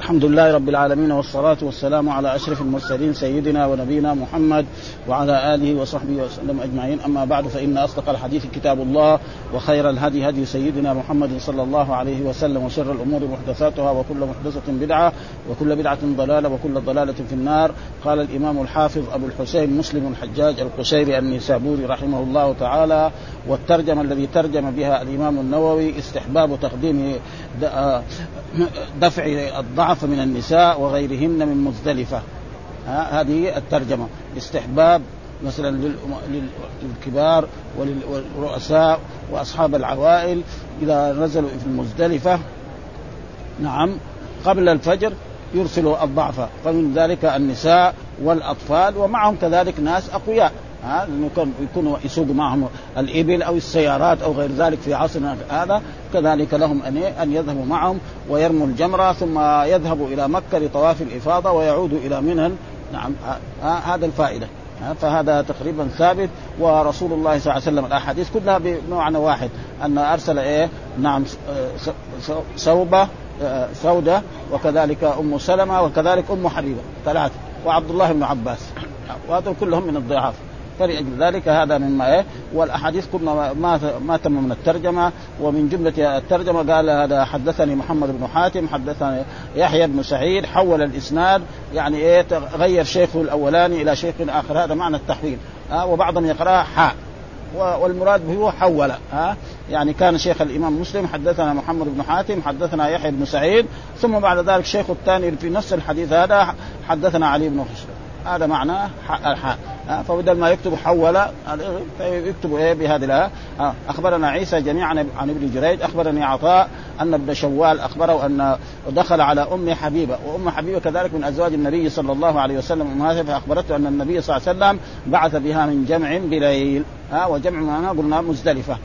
الحمد لله رب العالمين والصلاة والسلام على أشرف المرسلين سيدنا ونبينا محمد وعلى آله وصحبه وسلم أجمعين. أما بعد فإن أصدق الحديث كتاب الله وخير الهدي هدي سيدنا محمد صلى الله عليه وسلم وشر الأمور محدثاتها وكل محدثة بدعة وكل بدعة ضلالة وكل ضلالة في النار. قال الإمام الحافظ أبو الحسين مسلم الحجاج القشيري النسابوري رحمه الله تعالى والترجمة الذي ترجم بها الإمام النووي استحباب تقديم دفع الضعف من النساء وغيرهن من مزدلفة. هذه الترجمة. استحباب مثلا للكبار وللرؤساء وأصحاب العوائل إذا نزلوا في المزدلفة. نعم قبل الفجر يرسلوا الضعف. فمن ذلك النساء والأطفال ومعهم كذلك ناس أقوياء. ها؟ يكونوا يسوقوا معهم الإبل أو السيارات أو غير ذلك في عصرنا هذا. كذلك لهم أن أن يذهبوا معهم ويرموا الجمرة ثم يذهبوا إلى مكة لطواف الإفاضة ويعودوا إلى منى نعم هذا الفائدة فهذا تقريبا ثابت. ورسول الله صلى الله عليه وسلم الأحاديث كلها بمعنى واحد أن أرسل إيه؟ نعم سوبه سودة وكذلك أم سلمة وكذلك أم حبيبة ثلاثة وعبد الله بن عباس. وهذول كلهم من الضعاف. فلأجل ذلك هذا مما إيه والأحاديث كلها ما ما تم من الترجمة ومن جملة الترجمة قال هذا حدثني محمد بن حاتم حدثني يحيى بن سعيد حول الإسناد يعني إيه غير شيخه الأولاني إلى شيخ آخر هذا معنى التحويل. ها وبعضهم يقرأها حاء. والمراد به حول. ها يعني كان شيخ الإمام مسلم حدثنا محمد بن حاتم حدثنا يحيى بن سعيد ثم بعد ذلك شيخ الثاني في نفس الحديث هذا حدثنا علي بن خشب هذا معناه الحاء. فبدل ما يكتب حول يكتب إيه بهذه الآية؟ أخبرنا عيسى جميعا عن ابن جريج أخبرني عطاء أن ابن شوال أخبره أن دخل على أم حبيبة وأم حبيبة كذلك من أزواج النبي صلى الله عليه وسلم. امهاتها فأخبرته أن النبي صلى الله عليه وسلم بعث بها من جمع بليل ها وجمع معنا قلنا مزدلفة.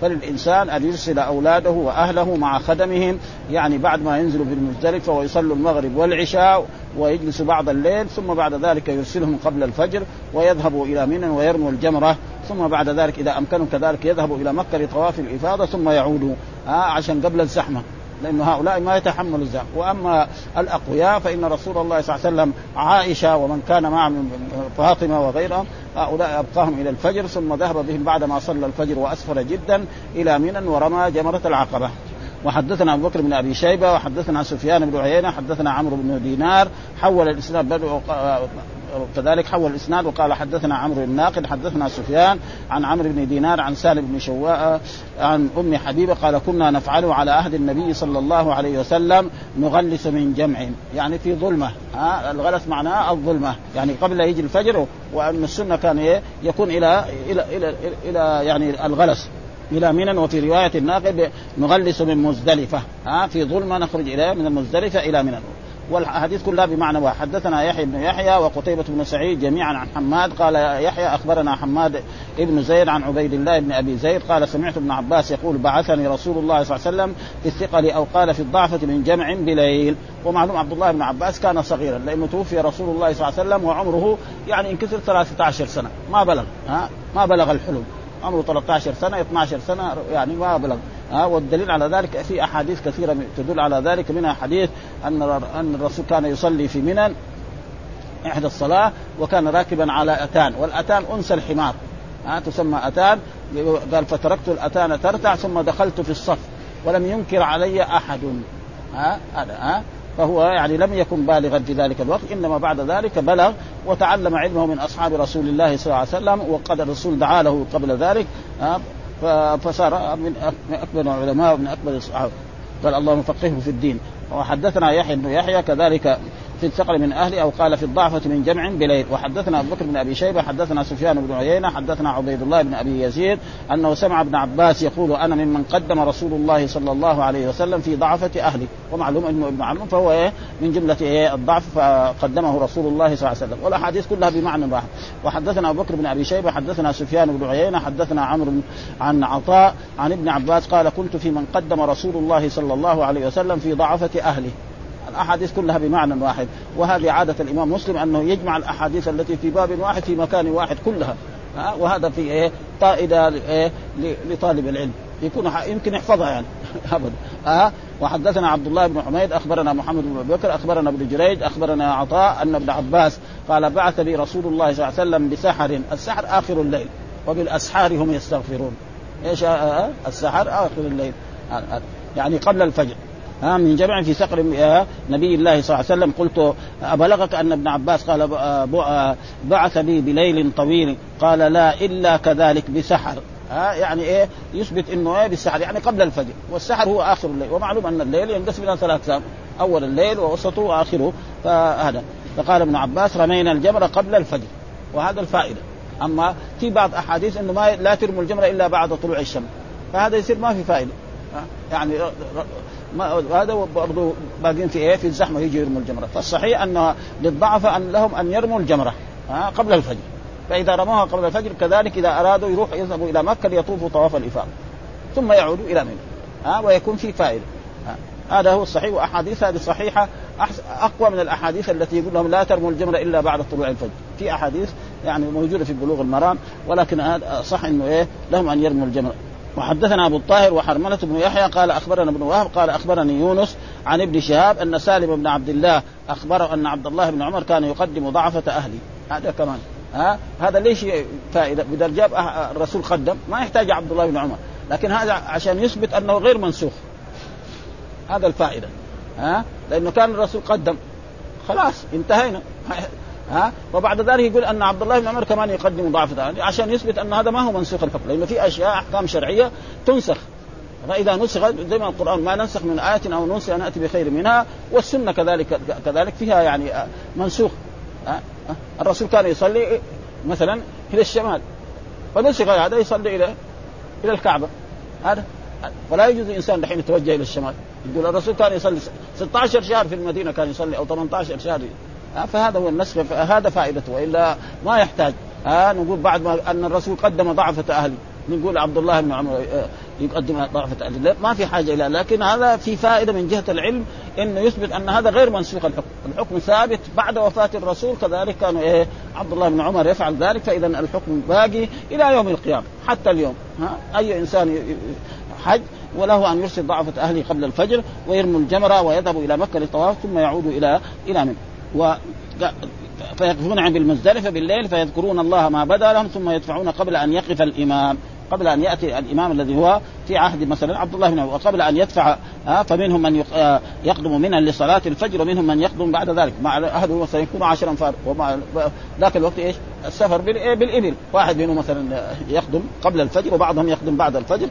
فللانسان أن يرسل أولاده وأهله مع خدمهم يعني بعد ما ينزلوا في المزدلفه ويصلوا المغرب والعشاء ويجلسوا بعض الليل ثم بعد ذلك يرسلهم قبل الفجر ويذهبوا إلى منى ويرموا الجمرة ثم بعد ذلك إذا امكنهم كذلك يذهبوا إلى مكة لطواف الإفاضة ثم يعودوا آه عشان قبل الزحمة. لأن هؤلاء ما يتحملوا الزحمة وأما الأقوياء فإن رسول الله صلى الله عليه وسلم عائشة ومن كان معه من فاطمة وغيرهم هؤلاء أبقاهم إلى الفجر ثم ذهب بهم بعد ما صلى الفجر وأسفر جدا إلى منى ورمى جمرة العقبة. وحدثنا أبو بكر بن أبي شيبة وحدثنا سفيان بن عيينة حدثنا عمرو بن دينار حول الاسلام بدء كذلك حول الإسناد وقال حدثنا عمرو الناقد حدثنا سفيان عن عمرو بن دينار عن سالم بن شواء عن أم حبيبة قال كنا نفعله على عهد النبي صلى الله عليه وسلم نغلس من جمع. يعني في ظلمة ها؟ الغلس معناه الظلمة. يعني قبل يجي الفجر وأن السنة كان إيه؟ يكون إلى إلى إلى, إلى يعني الغلس. إلى منى وفي رواية الناقد نغلس من مزدلفة ها؟ في ظلمة نخرج إلى من المزدلفة إلى منى. والاحاديث كلها بمعنى واحد. حدثنا يحيى بن يحيى وقتيبة بن سعيد جميعا عن حماد. قال يحيى أخبرنا حماد ابن زيد عن عبيد الله بن أبي زيد. قال سمعت ابن عباس يقول بعثني رسول الله صلى الله عليه وسلم في الثقل أو قال في الضعفة من جمع بليل. ومعلوم عبد الله بن عباس كان صغيرا لأنه توفي رسول الله صلى الله عليه وسلم وعمره يعني انكسر 13 سنة. ما بلغ ها؟ ما بلغ الحلم. عمره 13 سنة 12 سنة يعني ما بلغ. ها والدليل على ذلك في أحاديث كثيرة تدل على ذلك منها حديث أن أن الرسول كان يصلي في منى إحدى الصلاة وكان راكبا على أتان والأتان أنثى الحمار ها تسمى أتان قال فتركت الأتان ترتع ثم دخلت في الصف ولم ينكر علي أحد. ها هذا ها فهو يعني لم يكن بالغا في ذلك الوقت إنما بعد ذلك بلغ وتعلم علمه من أصحاب رسول الله صلى الله عليه وسلم وقد الرسول دعا له قبل ذلك فصار من أكبر العلماء ومن أكبر الصحابة. قال اللهم فقهه في الدين. وحدثنا يحيى بن يحيى كذلك في الثقل من أهله أو قال في الضعفة من جمع بليل. وحدثنا أبو بكر بن أبي شيبة حدثنا سفيان بن عيينة حدثنا عبيد الله بن أبي يزيد أنه سمع ابن عباس يقول أنا ممن قدم رسول الله صلى الله عليه وسلم في ضعفة أهله. ومعلوم أنه ابن عم فهو إيه؟ من جملة إيه؟ الضعف فقدمه رسول الله صلى الله عليه وسلم. والأحاديث كلها بمعنى واحد. وحدثنا أبو بكر بن أبي شيبة حدثنا سفيان بن عيينة حدثنا عمرو عن عطاء عن ابن عباس قال كنت في من قدم رسول الله صلى الله عليه وسلم في ضعفة أهله. الأحاديث كلها بمعنى واحد. وهذه عادة الإمام مسلم أنه يجمع الأحاديث التي في باب واحد في مكان واحد كلها. ها؟ وهذا في إيه؟ فائده إيه؟ لطالب العلم. يكون يمكن يحفظها يعني. ابدا. ها؟ وحدثنا عبد الله بن حميد أخبرنا محمد بن بكر أخبرنا ابن جريج أخبرنا عطاء أن ابن عباس قال بعث بي رسول الله صلى الله عليه وسلم بسحر. السحر آخر الليل. وبالأسحار هم يستغفرون. إيش؟ آه، آه، السحر آخر الليل. يعني قبل الفجر. ها من جمع في سقر نبي الله صلى الله عليه وسلم. قلت أبلغك أن ابن عباس قال بعث بي بليل طويل. قال لا إلا كذلك بسحر. ها يعني إيه؟ يثبت إنه إيه بالسحر يعني قبل الفجر. والسحر هو آخر الليل. ومعلوم أن الليل ينقسم إلى ثلاث أقسام. أول الليل ووسطه وآخره. فهذا. فقال ابن عباس رمينا الجمر قبل الفجر. وهذا الفائدة. أما في بعض أحاديث إنه ما لا ترموا الجمره إلا بعد طلوع الشمس. فهذا يصير ما في فائدة. يعني هذا برضه باقيين في إيه؟ في الزحمة يجي يرموا الجمرة. فالصحيح أن للضعف أن لهم أن يرموا الجمرة ها قبل الفجر. فإذا رموها قبل الفجر كذلك إذا أرادوا يروح يذهبوا إلى مكة ليطوفوا طواف الإفاضة. ثم يعودوا إلى منى ها ويكون في فائدة هذا هو الصحيح وأحاديث هذه صحيحة أقوى من الأحاديث التي يقول لهم لا ترموا الجمرة إلا بعد طلوع الفجر. في أحاديث يعني موجودة في بلوغ المرام ولكن هذا صح إنه إيه؟ لهم أن يرموا الجمرة. وحدثنا أبو الطاهر وحرملة بن يحيى قال أخبرنا ابن وهب قال أخبرني يونس عن ابن شهاب أن سالم بن عبد الله أخبره أن عبد الله بن عمر كان يقدم ضعفة أهلي هذا كمان. ها؟ هذا ليش فائدة؟ بدل جاب الرسول قدم ما يحتاج عبد الله بن عمر. لكن هذا عشان يثبت أنه غير منسوخ. هذا الفائدة. ها؟ لأنه كان الرسول قدم. خلاص انتهينا. ها؟ وبعد ذلك يقول أن عبد الله بن عمر كمان يقدم ضعف عشان يثبت أن هذا ما هو منسوخ الحكم لأنه في أشياء أحكام شرعية تنسخ. فإذا نسخت زي ما القرآن ما ننسخ من آية أو ننسخ ناتي بخير منها والسنة كذلك كذلك فيها يعني منسوخ. الرسول كان يصلي مثلا إلى الشمال. فنسخ هذا يصلي إلى إلى الكعبة. هذا فلا يجوز الإنسان دحين يتوجه إلى الشمال. يقول الرسول كان يصلي 16 شهر في المدينة كان يصلي أو 18 شهر فهذا هو النسخ فهذا فائدته. وإلا ما يحتاج. ها نقول بعد ما أن الرسول قدم ضعفة اهله نقول عبد الله بن عمر آه، يقدم ضعفة اهله ما في حاجة إلى. لكن هذا في فائدة من جهة العلم إنه يثبت أن هذا غير منسوخ الحكم، الحكم ثابت بعد وفاة الرسول كذلك كانوا إيه عبد الله بن عمر يفعل ذلك. فاذا الحكم باقي إلى يوم القيامة حتى اليوم. ها؟ أي إنسان حج وله أن يرسل ضعفة أهله قبل الفجر ويرموا الجمرة ويذهبوا إلى مكة للطواف ثم يعودوا إلى إلى منه. و فيقفون عند المزدلفة بالليل فيذكرون الله ما بدا لهم ثم يدفعون قبل أن يقف الإمام قبل أن يأتي الإمام الذي هو في عهد مثلا عبد الله بن وقبل أن يدفع فمنهم من آه، يقدم منها لصلاة الفجر ومنهم من يقدم بعد ذلك. مع احدهم مثلا يكون عشرا فار ومع ذاك الوقت إيش؟ السفر بالإبل. واحد منهم مثلا يقدم قبل الفجر وبعضهم يقدم بعد الفجر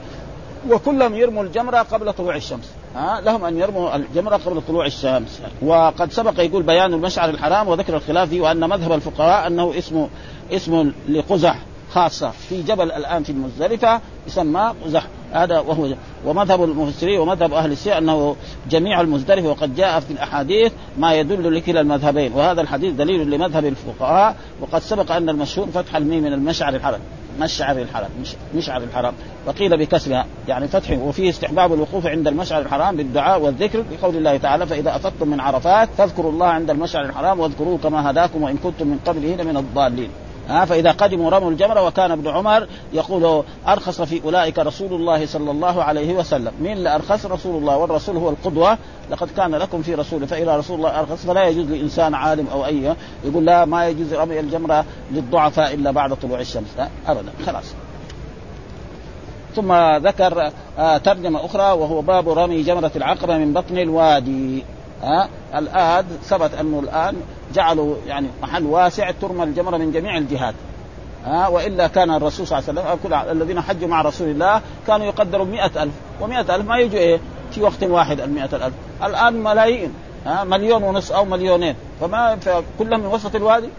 وكلهم يرموا الجمرة قبل طلوع الشمس. ها لهم أن يرموا الجمرة قبل طلوع الشمس. وقد سبق يقول بيان المشعر الحرام وذكر الخلاف فيه وأن مذهب الفقهاء أنه اسمه اسم لقزح. خاصة في جبل الآن في المزدلفة يسمى قزح هذا وهو ومذهب المفسرين ومذهب أهل السير أنه جميع المزدلفة وقد جاء في الأحاديث ما يدل لكلا المذهبين وهذا الحديث دليل لمذهب الفقهاء وقد سبق أن المشهور فتح الميم من المشعر الحرم مشعر الحرم مش مشعر الحرام وقيل بكسرها يعني فتح وفيه استحباب الوقوف عند المشعر الحرام بالدعاء والذكر بقول الله تعالى فإذا أفضتم من عرفات فاذكروا الله عند المشعر الحرام واذكروه كما هداكم وإن كنتم من قبله لمن الضالين. ها فإذا قدموا رموا الجمره وكان ابن عمر يقول أرخص في أولئك رسول الله صلى الله عليه وسلم. مين اللي أرخص؟ رسول الله والرسول هو القدوة. لقد كان لكم في رسول فاذا رسول الله أرخص. فلا يجوز لإنسان عالم أو أي يقول لا ما يجوز رمي الجمره للضعفاء إلا بعد طلوع الشمس. لا ابدا خلاص. ثم ذكر آه ترجمة أخرى وهو باب رمي جمرة العقبة من بطن الوادي. ها؟ الان ثبت أنه الآن جعلوا يعني محل واسع ترمى الجمره من جميع الجهات. ها؟ وإلا كان الرسول صلى الله عليه وسلم كل الذين حجوا مع رسول الله كانوا يقدروا مئة ألف. ومئة ألف ما يجوا إيه؟ في وقت واحد المئة الألف الآن ملايين. ها؟ مليون ونصف أو مليونين. فما كلهم من وسط الوادي؟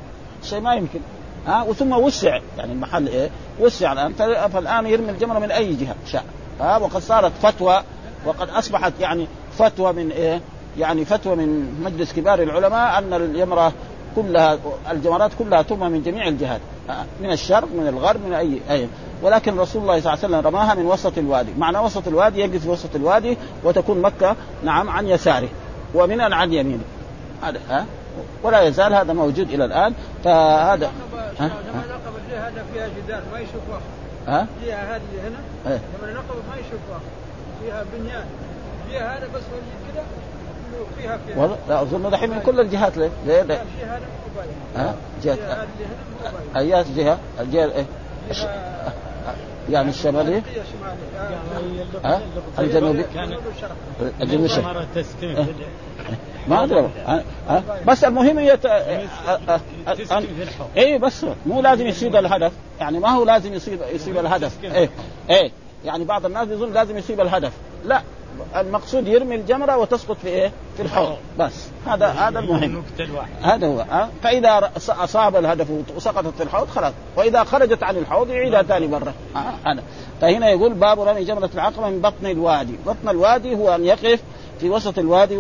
شيء ما يمكن. ها؟ وثم وسع. يعني المحل إيه؟ وسع الآن. فالآن يرمي الجمرة من أي جهة؟ شاء. ها؟ وقد صارت فتوى وقد أصبحت يعني فتوى من إيه؟ يعني فتوى من مجلس كبار العلماء أن الجمره كلها الجمرات كلها ترمى من جميع الجهات من الشرق من الغرب من اي أي. ولكن رسول الله صلى الله عليه وسلم رماها من وسط الوادي. معنى وسط الوادي يقف في وسط الوادي وتكون مكة نعم عن يساره ومن عن يمينه. هذا ها؟ ولا يزال هذا موجود إلى الآن. فهذا ها؟ هذا فيها جدار ما يشوفها ها؟ فيها هذه هنا إيه. لما نقب ما يشوفها فيها بنيان. الجهه هذا بس كذا فيها فيها والله لا أظن دحين من كل الجهات ليه؟ ليه؟ ليه؟ ها؟ جهة. ايات جهة؟ الجهه إيه؟ الش- يعني الشمالية؟ هي شماليه ها؟ الجنوبي جنوب الشرق الجنوب الشمالي مرة تسكن. إيه. ما أدري ها؟ بس المهم هي اي بس مو لازم يصيب الهدف. يعني ما هو لازم يصيب يصيب الهدف. إيه. إيه. يعني بعض الناس يظن لازم يصيب الهدف. لا. المقصود يرمي الجمرة وتسقط في إيه؟ في الحوض. بس. هذا هذا المهم. هذا هو؟ فإذا أصاب الهدف وسقطت في الحوض خلاص. وإذا خرجت عن الحوض يعيدها ثاني مرة؟ هذا. فهنا يقول باب رمي جمرة العقبه من بطن الوادي. بطن الوادي هو أن يقف في وسط الوادي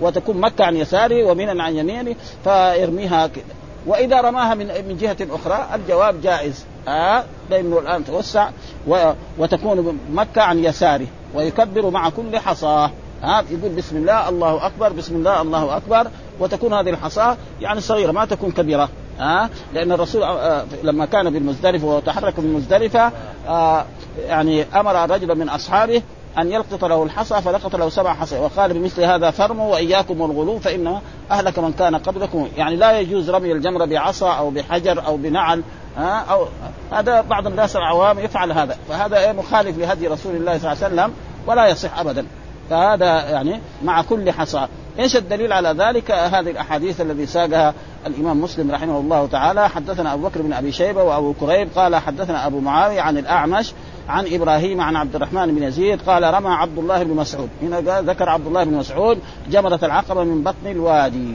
وتكون مكة عن يساره ومنى عن يمينه فيرميها كده. وإذا رماها من من جهة أخرى الجواب جائز. ها لأنه الان توسع. و... وتكون مكة عن يساره ويكبر مع كل حصاة. ها يقول بسم الله الله أكبر بسم الله الله أكبر. وتكون هذه الحصاة يعني صغيرة ما تكون كبيرة. ها لأن الرسول آه، لما كان بالمزدلفة وتحرك من مزدلفه آه، يعني أمر رجلا من أصحابه أن يلقط له الحصى فلقط له سبع حصى. وقال بمثل هذا فرموا وإياكم والغلو فإن أهلك من كان قبلكم. يعني لا يجوز رمي الجمره بعصا أو بحجر أو بنعل أو هذا بعض الناس العوام يفعل هذا. فهذا إيه مخالف لهدي رسول الله صلى الله عليه وسلم ولا يصح ابدا. فهذا يعني مع كل حصى. إيش الدليل على ذلك؟ هذه الأحاديث الذي ساقها الإمام مسلم رحمه الله تعالى. حدثنا أبو بكر بن أبي شيبة وأبو كريب قال حدثنا أبو معاوية عن الأعمش عن إبراهيم عن عبد الرحمن بن يزيد قال رمى عبد الله بن مسعود. هنا ذكر عبد الله بن مسعود جمرة العقبة من بطن الوادي.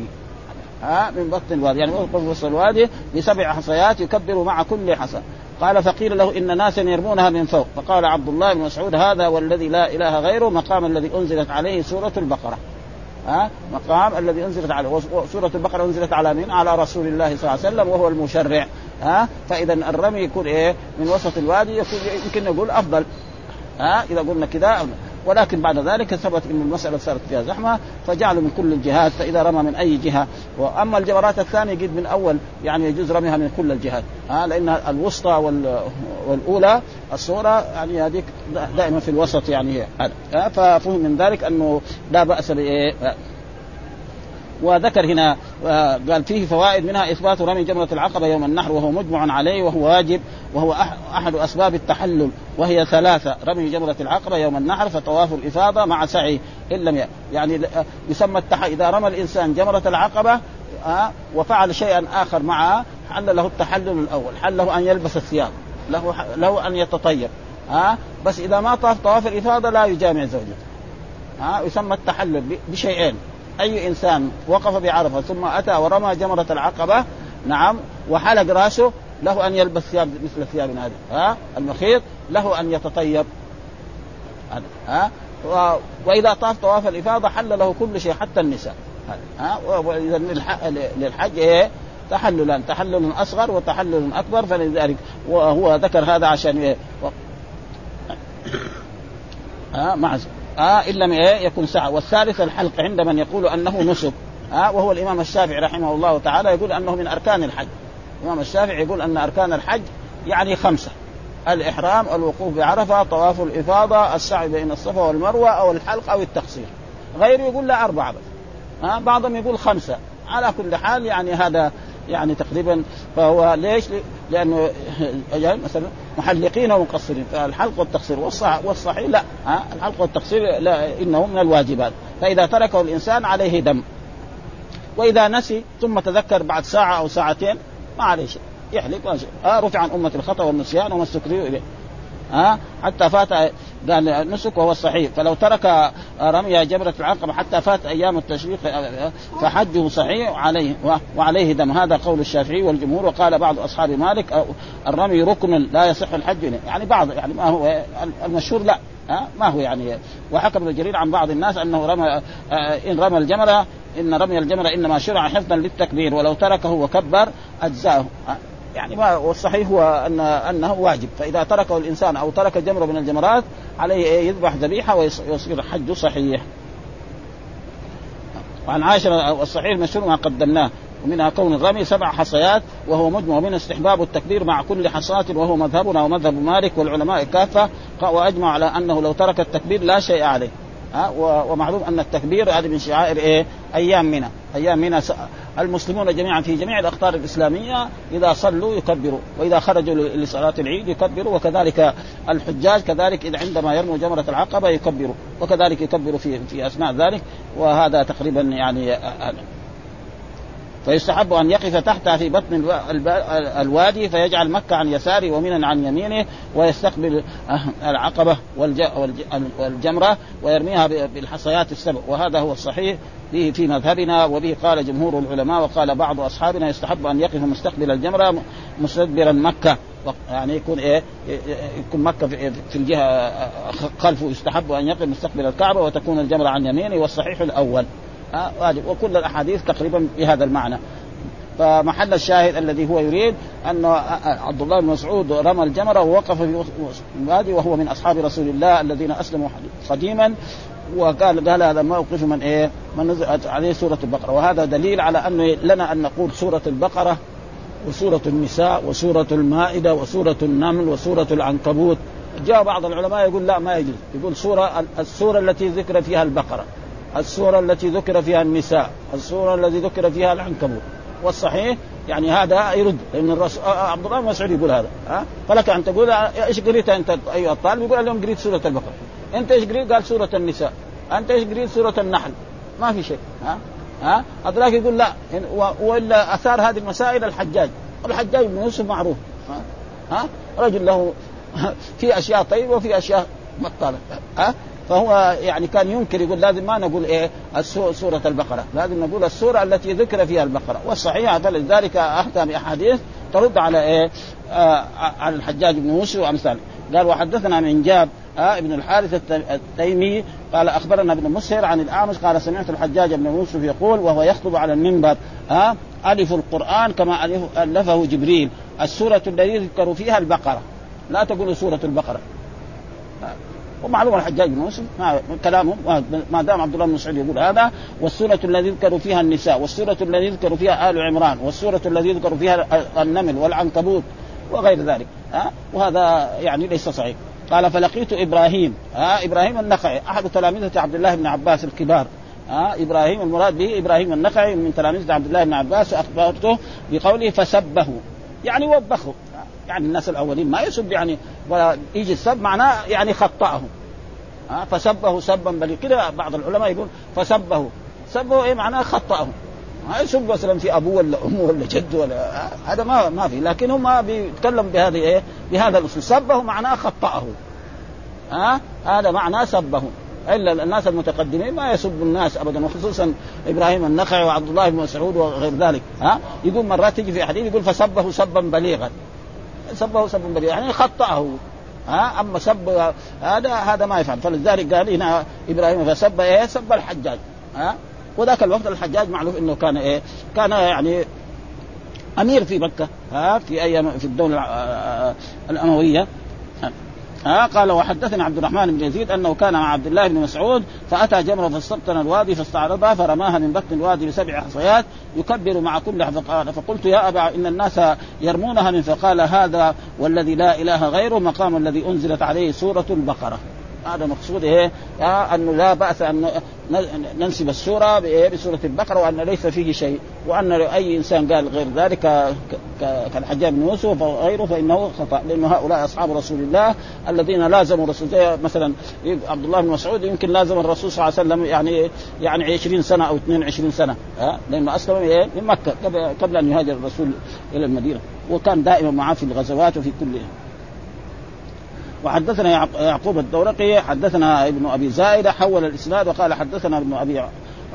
ها من بطن الوادي. يعني وقف وسط الوادي بسبع حصيات يكبر مع كل حصى. قال فقيل له إن ناسا يرمونها من فوق. فقال عبد الله بن مسعود هذا والذي لا إله غيره مقام الذي أنزلت عليه سورة البقرة. ها؟ مقام الذي أنزلت على سورة البقرة أنزلت على مين؟ على رسول الله صلى الله عليه وسلم وهو المشرع. ها؟ فإذا الرمي يكون إيه؟ من وسط الوادي يكون يمكن نقول أفضل. ها؟ إذا قلنا كذا ولكن بعد ذلك ثبت إن المسألة صارت فيها زحمة فجعلوا من كل الجهات فإذا رمى من أي جهة. وأما الجمرات الثانية قد من أول يعني يجوز رميها من كل الجهات. ها لأن الوسطى وال والأولى الصورة يعني هذيك دائما في الوسط يعني هذا ففهم من ذلك أنه لا بأس بايه وذكر هنا آه، قال فيه فوائد منها إثبات رمي جمرة العقبة يوم النحر وهو مجمع عليه وهو واجب وهو أحد أسباب التحلل وهي ثلاثة رمي جمرة العقبة يوم النحر فطواف الإفاضة مع سعي إن لم يعني آه، يسمى التح... إذا رمى الإنسان جمرة العقبة آه، وفعل شيئا آخر معها حل له التحلل الأول حل له أن يلبس الثياب له له أن يتطيب ها بس إذا ما طاف طواف الإفاضة لا يجامع زوجته ها يسمى التحلل بشيئين. أي إنسان وقف بعرفة ثم أتى ورمى جمرة العقبة نعم وحلق رأسه له أن يلبس ثياب مثل ثياب هذه ها؟ المخيط له أن يتطيب. ها؟ و... وإذا طاف طواف الإفاضة حل له كل شيء حتى النساء. ها؟ وإذا للح... للحج إيه؟ تحللان تحلل أصغر وتحلل أكبر فلذلك وهو ذكر هذا عشان إيه؟ و... ها؟ معز آه إن لم إيه يكن سعى والثالث الحلق عند من يقول أنه نسك آه وهو الإمام الشافعي رحمه الله تعالى يقول أنه من أركان الحج. الإمام الشافعي يقول أن أركان الحج يعني خمسة. الإحرام الوقوف بعرفة طواف الإفاضة السعي بين الصفا والمروة أو الحلق أو التقصير غيره يقول لا أربعة بس. آه بعضهم يقول خمسة. على كل حال يعني هذا يعني تقريبا فهو ليش؟ لأنه يعني مثلا محلقين ومقصرين فالحلق والتقصير والصح والصحيح لا ها؟ الحلق والتقصير لا إنه من الواجبات. فإذا تركه الإنسان عليه دم. وإذا نسي ثم تذكر بعد ساعة أو ساعتين ما عليه شيء. يحلق آه رفع عن أمة الخطأ والنسيان وما استكرهوا إليه. ها؟ حتى فات قال نسك وهو الصحيح. فلو ترك رمي جبرة العقبة حتى فات أيام التشريق فحجه صحيح عليه وعليه دم. هذا قول الشافعي والجمهور وقال بعض أصحاب مالك الرمي ركن لا يصح الحج. يعني بعض يعني ما هو المشهور لا ما هو يعني. وحكى ابن جرير عن بعض الناس أنه رمى إن رمى الجمرة إن رمي الجمرة إنما شرع حفظا للتكبير ولو تركه وكبر أجزاه. يعني ما والصحيح هو ان أنه واجب. فإذا تركه الإنسان أو ترك جمره من الجمرات عليه يذبح ذبيحة ويصير حجه صحيح. وعن عائشة والصحيح المشهور ما قدمناه ومنها كون الرمي سبع حصيات وهو مجمع من استحباب التكبير مع كل حصاة وهو مذهبنا ومذهب مالك والعلماء كافة وأجمع على أنه لو ترك التكبير لا شيء عليه. ها؟ ومعلوم أن التكبير هذه من شعائر إيه؟ أيام منى، أيام منى المسلمون جميعا في جميع الأقطار الإسلامية إذا صلوا يكبروا، وإذا خرجوا لصلاة العيد يكبروا وكذلك الحجاج كذلك إذا عندما يرموا جمرة العقبة يكبروا، وكذلك يكبروا في في أثناء ذلك وهذا تقريبا يعني فيستحب أن يقف تحتها في بطن الوادي فيجعل مكة عن يساره ومنا عن يمينه ويستقبل العقبة والج- والج- والجمرة ويرميها بالحصيات السبع. وهذا هو الصحيح به في مذهبنا وبه قال جمهور العلماء وقال بعض أصحابنا يستحب أن يقف مستقبل الجمرة مستدبرا مكة. يعني يكون إيه؟ يكون مكة في في الجهة خلفه يستحب أن يقف مستقبل الكعبة وتكون الجمرة عن يمينه والصحيح الأول. واجب. وكل الأحاديث تقريبا بهذا المعنى. فمحل الشاهد الذي هو يريد أن عبد الله بن مسعود رمى الجمره ووقف في الوادي وهو من أصحاب رسول الله الذين أسلموا قديما. وقال قال هذا موقف من إيه؟ من نزلت عليه سورة البقرة. وهذا دليل على انه لنا أن نقول سورة البقرة وسورة النساء وسورة المائدة وسورة النمل وسورة العنكبوت. جاء بعض العلماء يقول لا ما يجوز. يقول سورة السورة التي ذكر فيها البقرة. السورة التي ذكر فيها النساء السورة التي ذكر فيها العنكبوت. والصحيح يعني هذا يرد لأن الرسول عبد الله مسعود يقول هذا ها؟ فلك أن تقول إيش قريت أنت؟ أيها الطالب يقول اليوم قريت سورة البقرة. أنت إيش قريت؟ قال سورة النساء. أنت إيش قريت؟ سورة النحل. ما في شيء ها؟ ها؟ هذاك يقول لا وإلا أثار هذه المسائل الحجاج. الحجاج بن يوسف معروف ها؟ ها؟ رجل له في أشياء طيبة وفي أشياء بطالة ها؟ فهو يعني كان ينكر يقول لازم ما نقول إيه سورة البقرة، لازم نقول السورة التي ذكر فيها البقرة، والصحيح فلذلك أحكم باحاديث ترد على إيه؟ آه على الحجاج بن يوسف وأمثاله، قال وحدثنا من جاب آه ابن الحارث الت- التيمي قال أخبرنا ابن مسهر عن الأعمش قال سمعت الحجاج بن يوسف يقول وهو يخطب على المنبر ها ألف القرآن كما ألفه جبريل. السورة التي يذكر فيها البقرة. لا تقول سورة البقرة. ومعلوم الحجاج بن ما كلامهم ما دام عبد الله بن مسعود يقول هذا والسورة الذي يذكر فيها النساء والسورة الذي يذكر فيها آل عمران والسورة الذي يذكر فيها النمل والعنكبوت وغير ذلك ها؟ وهذا يعني ليس صحيح. قال فلقيت إبراهيم ها؟ إبراهيم النخعي أحد تلامذة عبد الله بن عباس الكبار ها؟ إبراهيم المراد به إبراهيم النخعي من تلامذة عبد الله بن عباس واخبرته بقوله فسبه يعني وبخه يعني الناس الأولين. ما يسب يعني ولا يجي السب معناه يعني خطأه. ها فسبه سبا. بل كده بعض العلماء يقول فسبه. سبه إيه معناه خطأه. ما يسب مثلا في أبوه ولا أمه ولا جده ولا هذا ما ما في. لكن هم بيتكلم بهذه إيه بهذا الاسلوب سبه معناه خطأه. ها هذا معناه سبه. إلا الناس المتقدمين ما يسب الناس ابدا وخصوصا إبراهيم النخعي وعبد الله بن مسعود وغير ذلك. ها يقول مرات تيجي في حديث يقول فسبه سبا بليغا. سبه سبا بليغا يعني خطأه. ها؟ أما سب هذا هذا ما يفعل فلذلك قال هنا إبراهيم فسب إيه؟ سب الحجاج. ها؟ وذاك الوقت الحجاج معروف إنه كان إيه؟ كان يعني أمير في مكة. ها؟ في أيام في الدولة الأموية. ها؟ قال وحدثني عبد الرحمن بن يزيد أنه كان مع عبد الله بن مسعود فأتى جمره فاستبطن الوادي فاستعرضها فرماها من بطن الوادي بسبع حصيات يكبر مع كل فقال فقلت يا أبا إن الناس يرمونها من فقال هذا والذي لا إله غيره مقام الذي أنزلت عليه سورة البقرة. هذا مقصود إيه؟ آه انه لا بأس أن ننسب السورة بايه؟ بسورة البقرة وأن ليس فيه شيء وأن اي إنسان قال غير ذلك كالحجاج بن يوسف وغيره فإنه خطأ لأنه هؤلاء أصحاب رسول الله الذين لازموا رسول زي مثلا عبد الله بن مسعود يمكن لازم الرسول صلى الله عليه وسلم يعني يعني 20 سنة أو 22 سنة ها لأنه أسلم إيه؟ من مكة قبل أن يهاجر الرسول إلى المدينة وكان دائما معه في الغزوات وفي كل وحدثنا يعق- يعقوب الدورقي حدثنا ابن أبي زائده حول الإسناد وقال حدثنا ابن أبي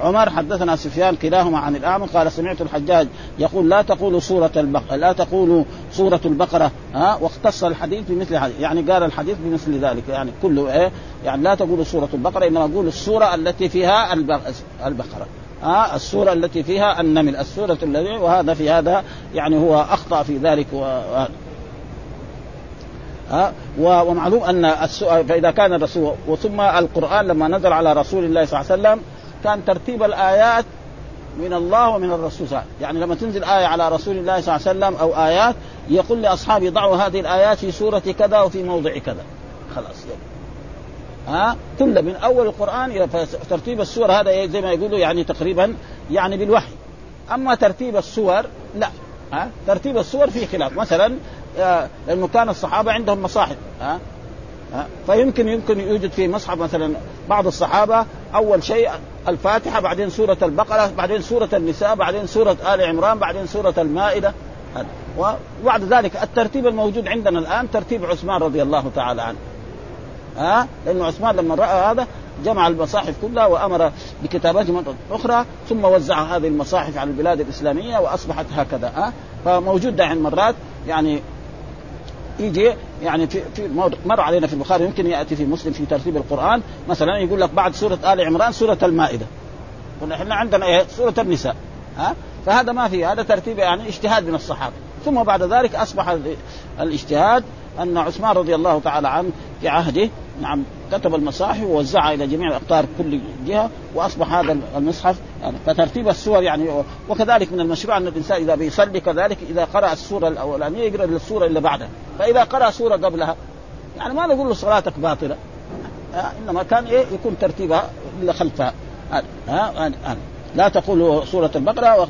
عمر حدثنا سفيان كلاهما عن الاعمى قال سمعت الحجاج يقول لا تقولوا سورة البقره لا تقولوا سورة البقرة ها واختص الحديث بمثل هذا يعني قال الحديث بمثل ذلك يعني كله إيه يعني لا تقولوا سورة البقرة إنما قولوا السورة التي فيها البق- البقرة ها السورة التي فيها النمل السورة الذي وهذا في هذا يعني هو أخطأ في ذلك و- ها؟ ومعلوم أن السؤال فإذا كان الرسول وثم القرآن لما نزل على رسول الله صلى الله عليه وسلم كان ترتيب الآيات من الله ومن الرسول صلى الله عليه وسلم. يعني لما تنزل آية على رسول الله صلى الله عليه وسلم أو آيات يقول لأصحابه ضعوا هذه الآيات في سورة كذا وفي موضع كذا. خلاص ها؟ كله من أول القرآن إلى ترتيب السور هذا إيه؟ زي ما يقولوا يعني تقريبا يعني بالوحي. أما ترتيب السور لا. ها؟ ترتيب السور فيه خلاف. مثلا لأنه كان الصحابة عندهم مصاحف ها؟ فيمكن يمكن يوجد في مصحف مثلا بعض الصحابة أول شيء الفاتحة بعدين سورة البقرة بعدين سورة النساء بعدين سورة آل عمران بعدين سورة المائدة وبعد ذلك الترتيب الموجود عندنا الآن ترتيب عثمان رضي الله تعالى عنه ها؟ لأنه عثمان لما رأى هذا جمع المصاحف كلها وأمر بكتابتها أخرى ثم وزع هذه المصاحف على البلاد الإسلامية وأصبحت هكذا ها؟ فموجود دائما مرات يعني يجي يعني في في مر علينا في البخاري يمكن يأتي في مسلم في ترتيب القرآن. مثلا يقول لك بعد سورة آل عمران سورة المائدة. إحنا عندنا إيه؟ سورة النساء. ها؟ فهذا ما في هذا ترتيب يعني اجتهاد من الصحابة. ثم بعد ذلك أصبح الاجتهاد أن عثمان رضي الله تعالى عنه في عهده نعم كتب المصاحف ووزعها إلى جميع أقطار كل جهة وأصبح هذا المصحف يعني فترتيب السور يعني وكذلك من المشروع أن الإنسان إذا بيصلي كذلك إذا قرأ السورة الأولانية يقرأ السورة اللي بعدها. فإذا قرأ سورة قبلها يعني ما نقول له صلاتك باطلة إنما كان إيه يكون ترتيبها إلا خلفها. ها ها لا تقول سورة البقرة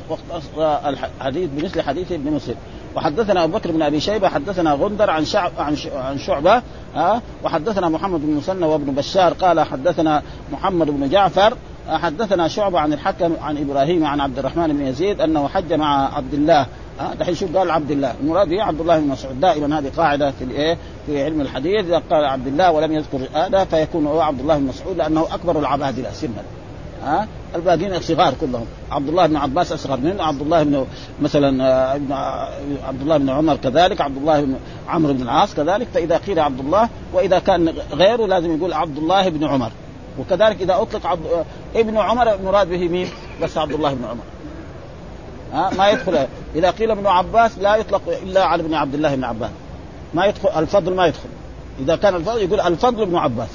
الحديث بمثل حديث ابن مسلم. وحدثنا أبو بكر بن أبي شيبة حدثنا غندر عن شعب عن شعبة ها؟ وحدثنا محمد بن مسنى وابن بشار قال حدثنا محمد بن جعفر حدثنا شعبة عن الحكم عن إبراهيم عن عبد الرحمن بن يزيد أنه حج مع عبد الله دحين شوف قال عبد الله المراد به عبد الله بن مسعود. دائما هذه قاعدة في الإيه؟ في علم الحديث إذا قال عبد الله ولم يذكر هذا فيكون هو عبد الله بن مسعود لأنه أكبر العبادله سنا ها؟ الباقيين صغار كلهم. عبد الله بن عباس أصغر منه عبد الله بن مثلا آه، آه، عبد الله بن عمر كذلك عبد الله بن عمرو بن العاص كذلك. فإذا قيل عبد الله وإذا كان غيره لازم يقول عبد الله بن عمر. وكذلك إذا أطلق عبد آه، ابن عمر المراد به مين؟ بس عبد الله بن عمر. ها؟ ما يدخل. إذا قيل ابن عباس لا يطلق إلا على ابن عبد الله بن عباس. ما يدخل الفضل ما يدخل. إذا كان الفضل يقول الفضل بن عباس.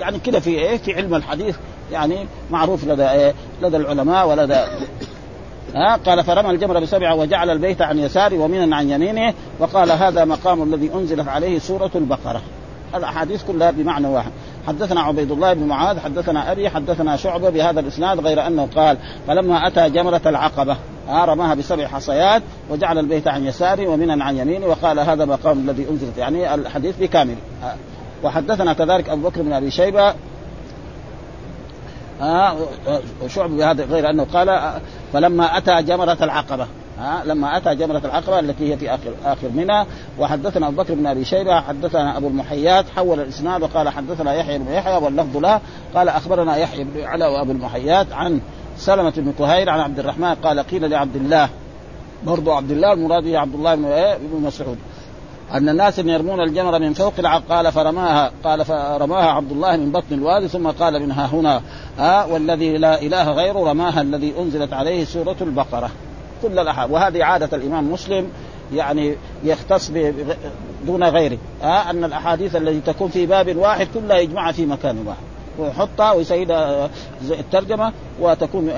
يعني كده في إيه؟ في علم الحديث يعني معروف لدى إيه؟ لدى العلماء ولدى ها؟ قال فرمى الجمر بسبعه وجعل البيت عن يساره ومنا عن يمينه. وقال هذا مقام الذي أنزلت عليه سورة البقرة. الاحاديث كلها بمعنى واحد. حدثنا عبيد الله بن معاذ حدثنا أبي حدثنا شعبة بهذا الإسناد غير أنه قال فلما أتى جمرة العقبة رماها بسبع حصيات وجعل البيت عن يساره ومنا عن يمينه. وقال هذا مقام الذي أنزلت. يعني الحديث بكامل. وحدثنا كذلك أبو بكر بن أبي شيبة ها شعب بهذا غير أنه قال فلما أتى جمرة العقبة ها لما أتى جمرة العقبة التي هي في آخر آخر منى وحدثنا أبو بكر بن أبي شيبة حدثنا أبو المحيات حول الإسناد وقال حدثنا يحيى بن يحيى واللفظ له قال أخبرنا يحيى بن علا وابو المحيات عن سلمة بن كهير عن عبد الرحمن قال قيل لعبد الله برضو عبد الله المراد به عبد الله بن إيه؟ مسعود أن الناس يرمون الجمر من فوق العق قال فرماها قال فرماها عبد الله من بطن الوادي ثم قال منها هنا ها والذي لا إله غيره رماها الذي أنزلت عليه سورة البقرة كل الاحاد وهذه عادة الإمام مسلم يعني يختص دون غيره. ها أن الأحاديث التي تكون في باب واحد كلها يجمعها في مكان واحد. ويحطها ويسيدها الترجمة وتكون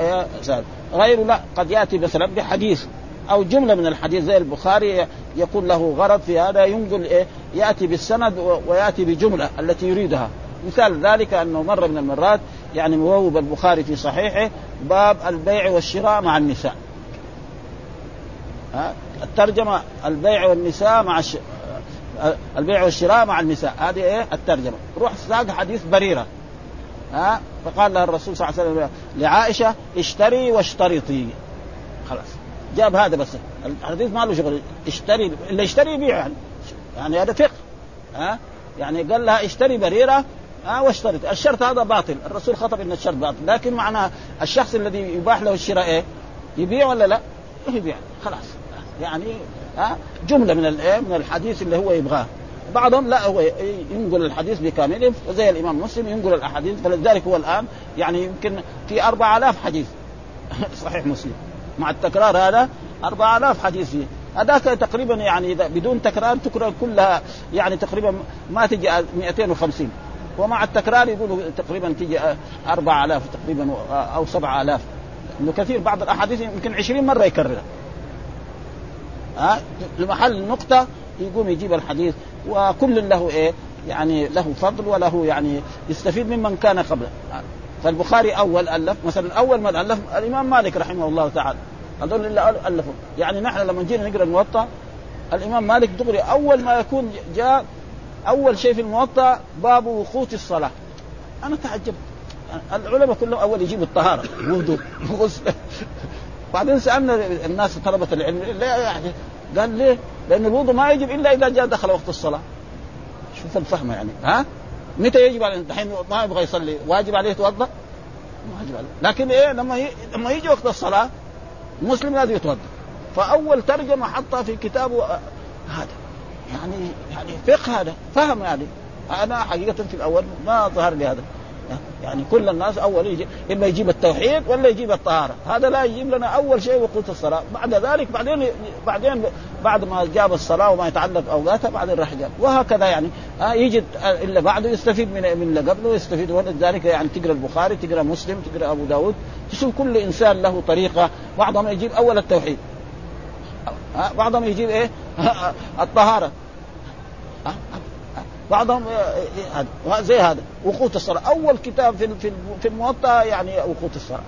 غيره لا قد يأتي مثلا بحديث أو جملة من الحديث زي البخاري يكون له غرض في هذا ينقل إيه يأتي بالسند ويأتي بجملة التي يريدها. مثال ذلك أنه مره من المرات يعني موهب البخاري في صحيحه باب البيع والشراء مع النساء. ها؟ الترجمة البيع والنساء مع الش... البيع والشراء مع النساء هذه إيه؟ الترجمة. روح ساق حديث بريرة. ها؟ فقال لها الرسول صلى الله عليه وسلم لعائشة اشتري واشترطي. خلاص. جاب هذا بس. الحديث ما له شغل. اشتري اللي يشتري يبيع يعني. يعني هذا فقه. ها؟ يعني قال لها اشتري بريرة ها واشترط. الشرط هذا باطل. الرسول خطب إن الشرط باطل. لكن معناه الشخص الذي يباح له الشراء إيه؟ يبيع ولا لا؟ يبيع. خلاص. يعني ها جملة من الايه من الحديث اللي هو يبغاه. بعضهم لا هو ينقل الحديث بكامله. وزي الإمام مسلم ينقل الأحاديث. فلذلك هو الآن يعني يمكن في 4000 حديث. صحيح مسلم. مع التكرار هذا 4000 حديث. فيه هذاك تقريبا يعني بدون تكرار تكرر كلها. يعني تقريبا ما تجي 250 ومع التكرار يقولوا تقريبا تجي 4000 تقريبا أو 7000 إنه كثير بعض الأحاديث يمكن 20 مرة يكررها. ها؟ لمحل نقطة يقوم يجيب الحديث وكل له إيه؟ يعني له فضل وله يعني يستفيد ممن كان قبله. فالبخاري أول ألف مثلا أول من ألف الإمام مالك رحمه الله تعالى. هذول اللي الفوا يعني نحن لما جينا نقرأ الموطأ الإمام مالك دغري أول ما يكون جاء أول شيء في الموطأ باب وقوت الصلاة. أنا تعجبت. العلماء كلهم أول يجيبوا الطهارة وضوء غسل بعدين سألنا الناس طلبة العلم لا يعني قال ليه؟ لأن الوضوء ما يجب إلا إذا جاء دخل وقت الصلاة. شوف الفهم يعني ها؟ متى يجب عليه؟ الحين ما يبغى يصلي. واجب عليه يتوضأ؟ واجب عليه. لكن إيه لما ي... لما يجي وقت الصلاة المسلم لازم يتوضأ. فأول ترجمة حطها في كتابه هذا. يعني يعني فقه هذا فهم يعني أنا حقيقة في الأول ما ظهر لي هذا. يعني كل الناس أول يجي إما يجيب التوحيد ولا يجيب الطهارة. هذا لا يجيب لنا أول شيء وقوت الصلاة. بعد ذلك بعدين بعدين بعد ما جاب الصلاة وما يتعلق اوقاتها بعدين راح جاب. وهكذا يعني. ها يجد إلا بعده يستفيد من من اللي قبله يستفيد. ولذلك يعني تقرأ البخاري تقرأ مسلم تقرأ أبو داود. تشوف كل إنسان له طريقة. بعضهم يجيب أول التوحيد. بعضهم يجيب إيه؟ الطهارة. بعضهم زي هذا وقوت الصلاة. أول كتاب في في الموطأ يعني وقوت الصلاة.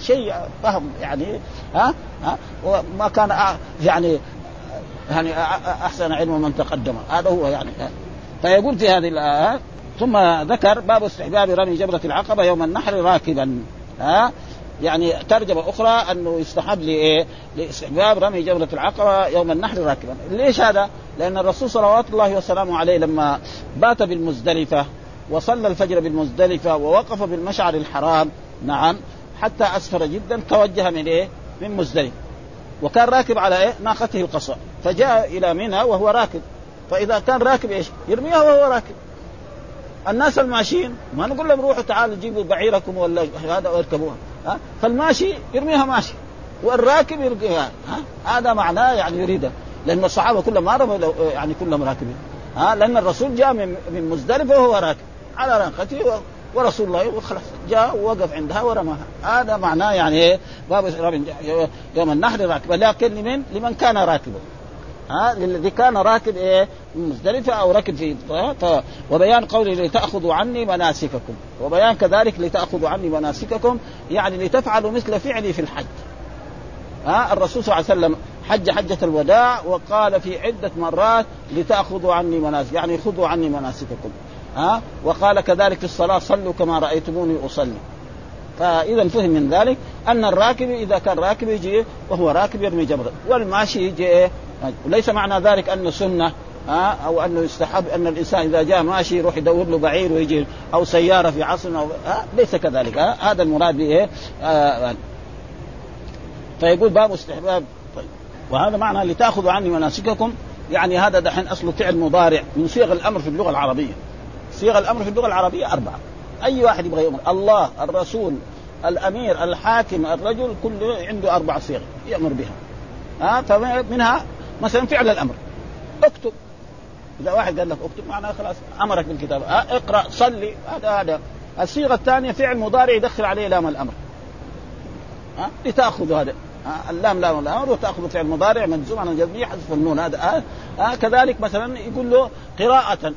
شيء فهم يعني ها ها وما كان يعني يعني أحسن علم من تقدم. هذا هو يعني فيقول في هذه ثم ذكر باب استحباب رمي جبرة العقبة يوم النحر راكبا ها يعني ترجمة أخرى أنه يستحب لإيه؟ لاستحباب رمي جمرة العقبة يوم النحر راكبا، ليش هذا؟ لأن الرسول صلوات الله وسلامه عليه لما بات بالمزدلفة وصلى الفجر بالمزدلفة ووقف بالمشعر الحرام نعم حتى أسفر جدا توجه من إيه؟ من مزدلفة وكان راكب على إيه؟ ناقته القصوى فجاء إلى منى وهو راكب فإذا كان راكب إيش؟ يرميها وهو راكب الناس الماشيين ما نقول لهم روحوا تعالوا جيبوا بعيركم ولا هذا واركبوها فالماشي يرميها ماشي. والراكب يرميها ها؟ هذا معناه يعني يريده. لأن الصحابة كلهم ما رموا يعني كلهم راكبين ها؟ لأن الرسول جاء من من مزدلفة وهو راكب على ناقته ورسول الله خلاص جاء ووقف عندها ورماها. هذا معناه يعني إيه؟ باب يوم النحر راكبا لكن لمن لمن كان راكبا. ها الذي كان راكب إيه؟ مزدلفة أو ركب في. وبيان قوله لتأخذوا عني مناسككم. وبيان كذلك لتأخذوا عني مناسككم. يعني لتفعلوا مثل فعلي في الحج. ها؟ الرسول صلى الله عليه وسلم حج حجة الوداع وقال في عدة مرات لتأخذوا عني مناسك يعني خذوا عني مناسككم. ها؟ وقال كذلك في الصلاة صلوا كما رأيتموني أصلي. فإذا فهم من ذلك أن الراكب إذا كان راكب يجي وهو راكب يرمي جمرة والماشي يجي إيه؟ وليس معنى ذلك أنه سنة ها أو انه يستحب أن الإنسان إذا جاء ماشي يروح يدور له بعير ويجي أو سيارة في عصر أو ها ليس كذلك ها هذا المراد به آه فيقول باب استحباب. طيب. وهذا معنى لتأخذوا عني مناسككم يعني هذا دحين اصله فعل مضارع من صيغ الأمر في اللغة العربية. صيغ الأمر في اللغة العربية أربعة. أي واحد يبغى يؤمر الله الرسول الأمير الحاكم الرجل كله عنده أربع صيغ يامر بها. ها فمنها مثلا فعل الأمر. اكتب. إذا واحد قال لك اكتب معناه خلاص أمرك بالكتابة. ها اقرأ صلي هذا هذا. الصيغة الثانية فعل مضارع يدخل عليه لام الأمر. ها لتاخذوا هذا. اللام لام الامر وتأخذ فعل مضارع منزوم عن الجزميه حذف النون هذا. آه كذلك مثلا يقول له قراءة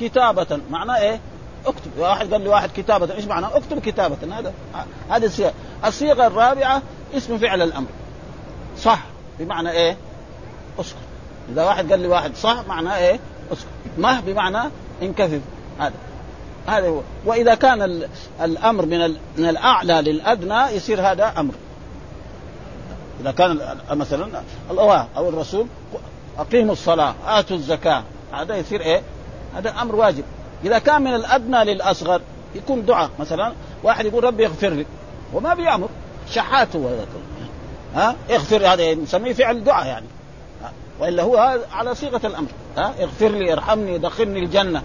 كتابة. معناه إيه؟ اكتب. واحد قال لي واحد كتابة إيش معناه؟ اكتب كتابة. هذا هذه الصيغة. الصيغة الرابعة اسم فعل الأمر. صح. بمعنى إيه؟ اسكت. إذا واحد قال لي واحد صح معناه إيه؟ اسكت. مه بمعنى انكفف هذا. هذا هو. وإذا كان الأمر من من الأعلى للأدنى يصير هذا أمر. إذا كان مثلا الله أو الرسول أقيموا الصلاة آتوا الزكاة. هذا يصير إيه؟ هذا أمر واجب. إذا كان من الأدنى للأصغر يكون دعاء. مثلا واحد يقول ربي اغفر لي. وما بيأمر. شحات هو ها؟ اغفر هذا نسميه فعل دعاء يعني. وإلا هو على صيغة الأمر. ها؟ اغفر لي ارحمني دخلني الجنة.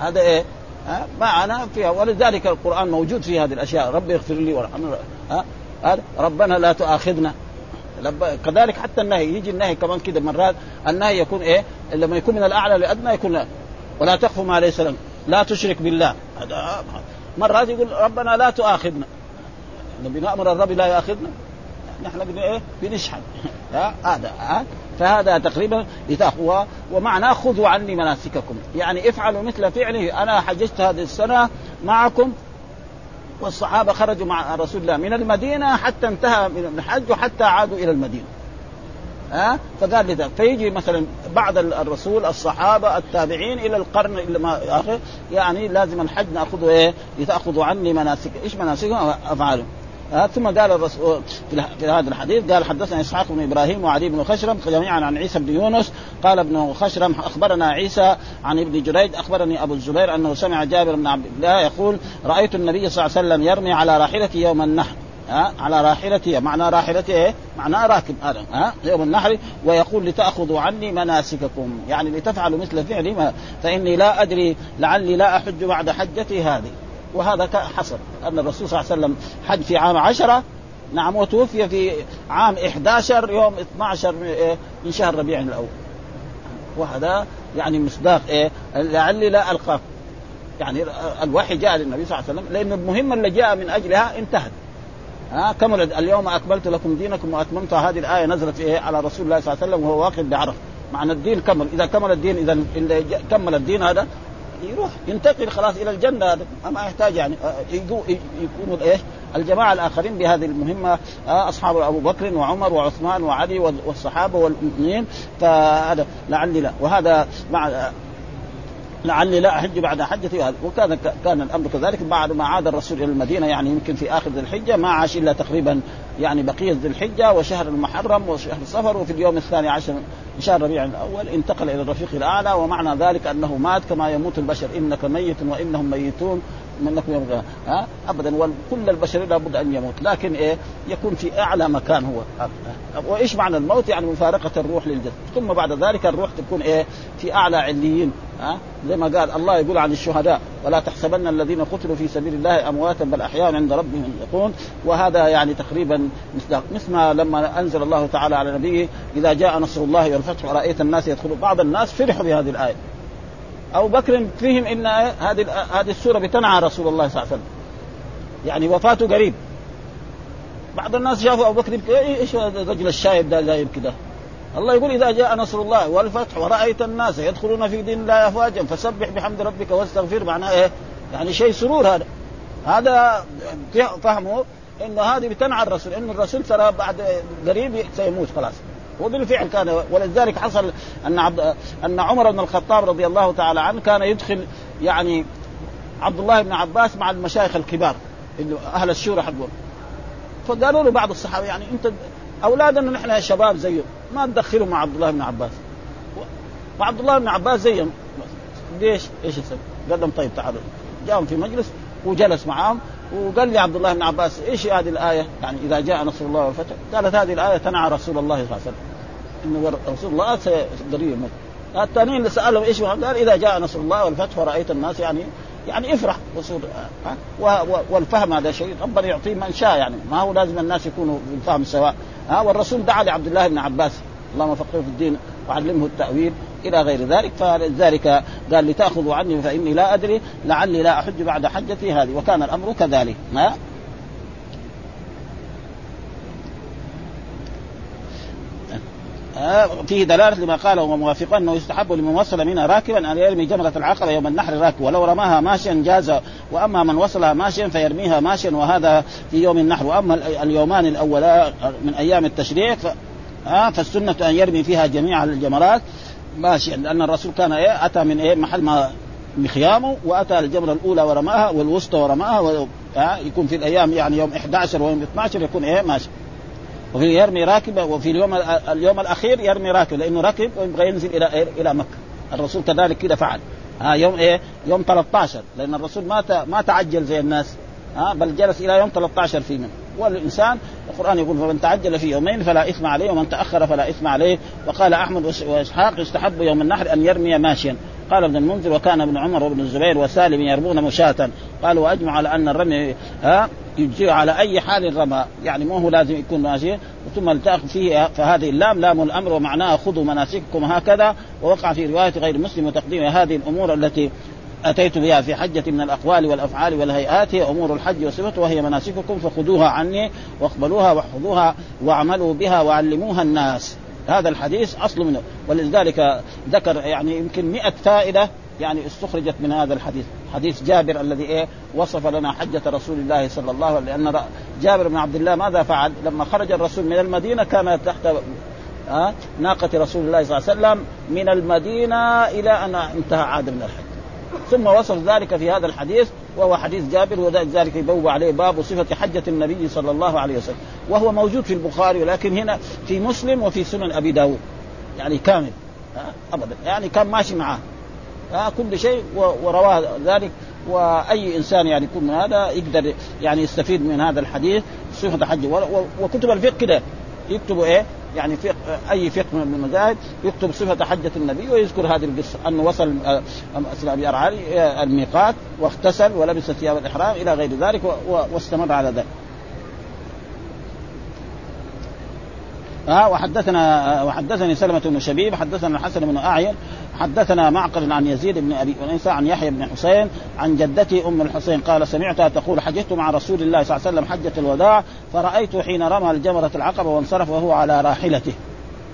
هذا إيه؟ ها؟ معنا فيها. ولذلك القرآن موجود في هذه الأشياء. ربي اغفر لي وارحمني. ها؟ ربنا لا تؤاخذنا. كذلك حتى النهي. يجي النهي كمان كده مرات. النهي يكون إيه؟ لما يكون من الأعلى للادنى يكون لا. ولا تخف ما ليس لك. لا تشرك بالله. هذا مرات يقول ربنا لا تؤاخذنا. نبي نأمر الرب لا ياخذنا نحن إيه؟ بنشحن هذا. ها؟ فهذا تقريبا لتأخذوها ومعناه خذوا عني مناسككم. يعني افعلوا مثل فعله. أنا حججت هذه السنة معكم والصحابة خرجوا مع رسول الله من المدينة حتى انتهى من الحج وحتى عادوا إلى المدينة. ها؟ فقال لذلك فيجي مثلا بعد الرسول الصحابة التابعين إلى القرن اللي ما يعني لازم الحج نأخذه إيه؟ لتأخذوا عني مناسك. إيش مناسكهم؟ افعالهم آه ثم قال الرسول في هذا الحديث قال حدثنا إسحاق بن إبراهيم وعلي بن خشرم جميعا عن عيسى بن يونس قال ابن خشرم أخبرنا عيسى عن ابن جريج أخبرني أبو الزبير أنه سمع جابر بن عبد الله يقول رأيت النبي صلى الله عليه وسلم يرمي على راحلته يوم النحر. ها على راحلته معنى راحلته إيه؟ معناه راكب هذا. ها يوم النحر ويقول لتأخذوا عني مناسككم. يعني لتفعلوا مثل فعلي ما فإني لا أدري لعلي لا أحج بعد حجتي هذه. وهذا حصل أن الرسول صلى الله عليه وسلم حج في عام عشرة نعم وتوفي في عام 11 يوم 12 من شهر ربيع الأول. وهذا يعني مصداق إيه لعلي لا القاك يعني الوحي جاء للنبي صلى الله عليه وسلم لأن المهمه اللي جاء من أجلها انتهت. ها كملت اليوم اكملت لكم دينكم وأتممت هذه الآية نزلت إيه على رسول الله صلى الله عليه وسلم وهو واقف بعرف معنى الدين كمل. إذا كمل الدين إذا كمل الدين هذا يروح ينتقل خلاص إلى الجنة. هذا ما يحتاج يعني يكونوا إيش؟ الجماعة الآخرين بهذه المهمة أصحاب أبو بكر وعمر وعثمان وعلي والصحابة والمؤمنين. فهذا لعلي لا. وهذا مع لعلي لا أحج بعد حجتي وكان كان الأمر كذلك بعد ما عاد الرسول إلى المدينة يعني يمكن في آخر ذي الحجة ما عاش إلا تقريبا يعني بقية ذي الحجة وشهر المحرم وشهر الصفر وفي اليوم الثاني عشر من شهر ربيع الأول انتقل إلى الرفيق الأعلى ومعنى ذلك أنه مات كما يموت البشر. إنك ميت وإنهم ميتون. منكم يوم ها؟ ابدا. وكل البشر لابد أن يموت. لكن إيه؟ يكون في أعلى مكان هو. وإيش معنى الموت؟ يعني مفارقة الروح للجسد. ثم بعد ذلك الروح تكون إيه؟ في أعلى عليين. ها؟ زي ما قال الله يقول عن الشهداء ولا تحسبن الذين قتلوا في سبيل الله أمواتا بل احياء عند ربهم يقول وهذا يعني تقريبا مثل ما لما أنزل الله تعالى على نبيه إذا جاء نصر الله والفتح ورأيت الناس يدخلون. بعض الناس فرحوا بهذه الآية. أبو بكر فيهم إن هذه هذه السورة بتنعى رسول الله صلى الله عليه وسلم. يعني وفاته قريب. بعض الناس شافوا أبو بكر إيش الرجل الشايب ده جايب كده؟ الله يقول إذا جاء نصر الله والفتح ورأيت الناس يدخلون في دين الله أفواجا فسبح بحمد ربك واستغفر معناه إيه؟ يعني شيء سرور هذا. هذا فهمه انه هذه بتنعى الرسول انه الرسول ترى بعد قريب سيموت خلاص. وبالفعل كان ولذلك حصل أن عبد أن عمر بن الخطاب رضي الله تعالى عنه كان يدخل يعني عبد الله بن عباس مع المشايخ الكبار اللي أهل الشورى حقهم. فقالوا له بعض الصحابة يعني أنت أولادنا نحن شباب زيه ما تدخلهم مع عبد الله بن عباس. وعبد الله بن عباس زيهم. ليش؟ إيش يسوي؟ قال لهم طيب تعالوا. جاءهم في مجلس وجلس معهم وقال لي عبد الله بن عباس إيش هذه الآية؟ يعني إذا جاء نصر الله والفتح. قالت هذه الآية تنعى رسول الله صلى الله عليه وسلم. إنه رسول الله سيقدر الثانيين اللي سألهم إيش قال إذا جاء نصر الله والفتح ورأيت الناس يعني يعني افرح وصول ها؟ والفهم هذا شيء ربنا يعطيه من شاء يعني. ما هو لازم الناس يكونوا في الفهم سواء ها؟ والرسول دعا لعبد الله بن عباس اللهم فقهه في الدين وعلمه التأويل إلى غير ذلك. فلذلك قال لتأخذوا عني فإني لا أدري لعلي لا أحج بعد حجتي هذه. وكان الأمر كذلك ما فيه دلالة لما قاله وموافقا أنه يستحب لمن وصل منها راكبا أن يرمي جمرة العقبة يوم النحر راكب. ولو رماها ماشيا جاز وأما من وصلها ماشيا فيرميها ماشيا وهذا في يوم النحر. وأما اليومان الأولا من أيام التشريع ف... فالسنة أن يرمي فيها جميع الجمرات ماشيا. لأن الرسول كان إيه أتى من إيه محل ما مخيامه وأتى الجمرة الأولى ورماها والوسطى ورماها و... يكون في الأيام يعني يوم 11 ويوم 12 يكون إيه ماشي. وفي يرمي راكبة وفي اليوم اليوم الأخير يرمي راكب لأنه ركب ويبغى ينزل إلى؟ إلى مكة. الرسول كذلك كده فعل. ها يوم إيه؟ يوم 13 لأن الرسول ما ما تعجل زي الناس. ها بل جلس إلى يوم 13 في منه والإنسان القرآن يقول فمن تعجل في يومين فلا إثم عليه ومن تأخر فلا إثم عليه. وقال أحمد وإسحاق يستحب يوم النحر أن يرمي ماشيا. قال ابن المنذر وكان ابن عمر وابن الزبير وسالم يرمون مشاة. قالوا وأجمع على أن الرمي ها يجزي على أي حال رمى يعني مو هو لازم يكون ماشي. ثم التأخذ فيه فهذه اللام لام الأمر ومعناها خذوا مناسككم هكذا ووقع في رواية غير مسلم وتقديم هذه الأمور التي أتيت بها في حجة من الأقوال والأفعال والهيئات. هي أمور الحج وصفته وهي مناسككم فخذوها عني واقبلوها واحفظوها واعملوا بها وعلموها الناس. هذا الحديث أصل منه. ولذلك ذكر يعني يمكن 100 فائدة يعني استخرجت من هذا الحديث. حديث جابر الذي إيه؟ وصف لنا حجة رسول الله صلى الله عليه وسلم. لأن جابر بن عبد الله ماذا فعل؟ لما خرج الرسول من المدينة كان تحت ها ناقة رسول الله صلى الله عليه وسلم من المدينة إلى أن انتهى عاد من الحج. ثم وصف ذلك في هذا الحديث وهو حديث جابر وذلك يبوب عليه باب صفة حجة النبي صلى الله عليه وسلم. وهو موجود في البخاري ولكن هنا في مسلم وفي سنن أبي داود. يعني كامل أبدا. يعني كان ماشي معاه كل شيء ورواه ذلك. وأي إنسان يعني يكون من هذا يقدر يعني يستفيد من هذا الحديث صفه حج وكتب الفقه كده يكتبوا إيه؟ يعني فقه أي فقه من المذاهب يكتب صفه حجه النبي ويذكر هذه القصة أنه وصل مثل أبي ارعالي الميقات واغتسل ولبس ثياب الإحرام إلى غير ذلك واستمر على ذلك. ها وحدثنا وحدثني سلمة بن شبيب حدثنا الحسن بن أعين حدثنا معقل عن يزيد بن أبي انيسى عن يحيى بن حسين عن جدتي أم الحسين قال سمعتها تقول حججت مع رسول الله صلى الله عليه وسلم حجة الوداع فرأيت حين رمى الجمرة العقبة وانصرف وهو على راحلته.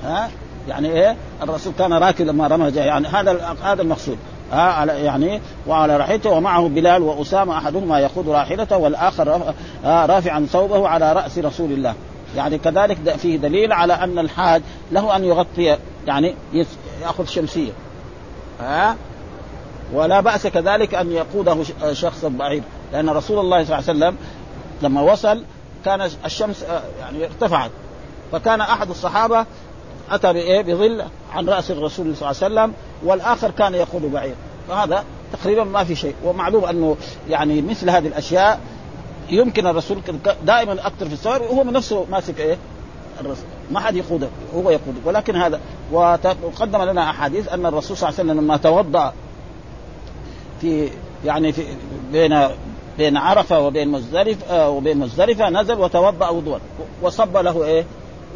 ها؟ يعني إيه؟ الرسول كان راكب لما رمى يعني هذا هذا المقصود. ها؟ على يعني وعلى راحلته ومعه بلال وأسامة أحدهما يقود راحلته والآخر رافعا ثوبه على رأس رسول الله. يعني كذلك فيه دليل على أن الحاج له أن يغطي يعني يأخذ شمسية. ها؟ ولا بأس كذلك أن يقوده شخص بعيد. لأن رسول الله صلى الله عليه وسلم لما وصل كان الشمس يعني ارتفعت. فكان أحد الصحابة أتى بايه بظل عن رأس الرسول صلى الله عليه وسلم والآخر كان يقود بعير فهذا تقريبا ما في شيء. ومعلوم أنه يعني مثل هذه الأشياء يمكن الرسول دائما أكثر في السفر وهو من نفسه ماسك إيه؟ الرسول. ما حد يقوده هو يقوده. ولكن هذا وقدم لنا أحاديث أن الرسول صلى الله عليه وسلم لما توضأ في يعني في بين بين عرفة وبين مزدلفة آه وبين مزدلفة نزل وتوضأ وضوءا وصب له إيه؟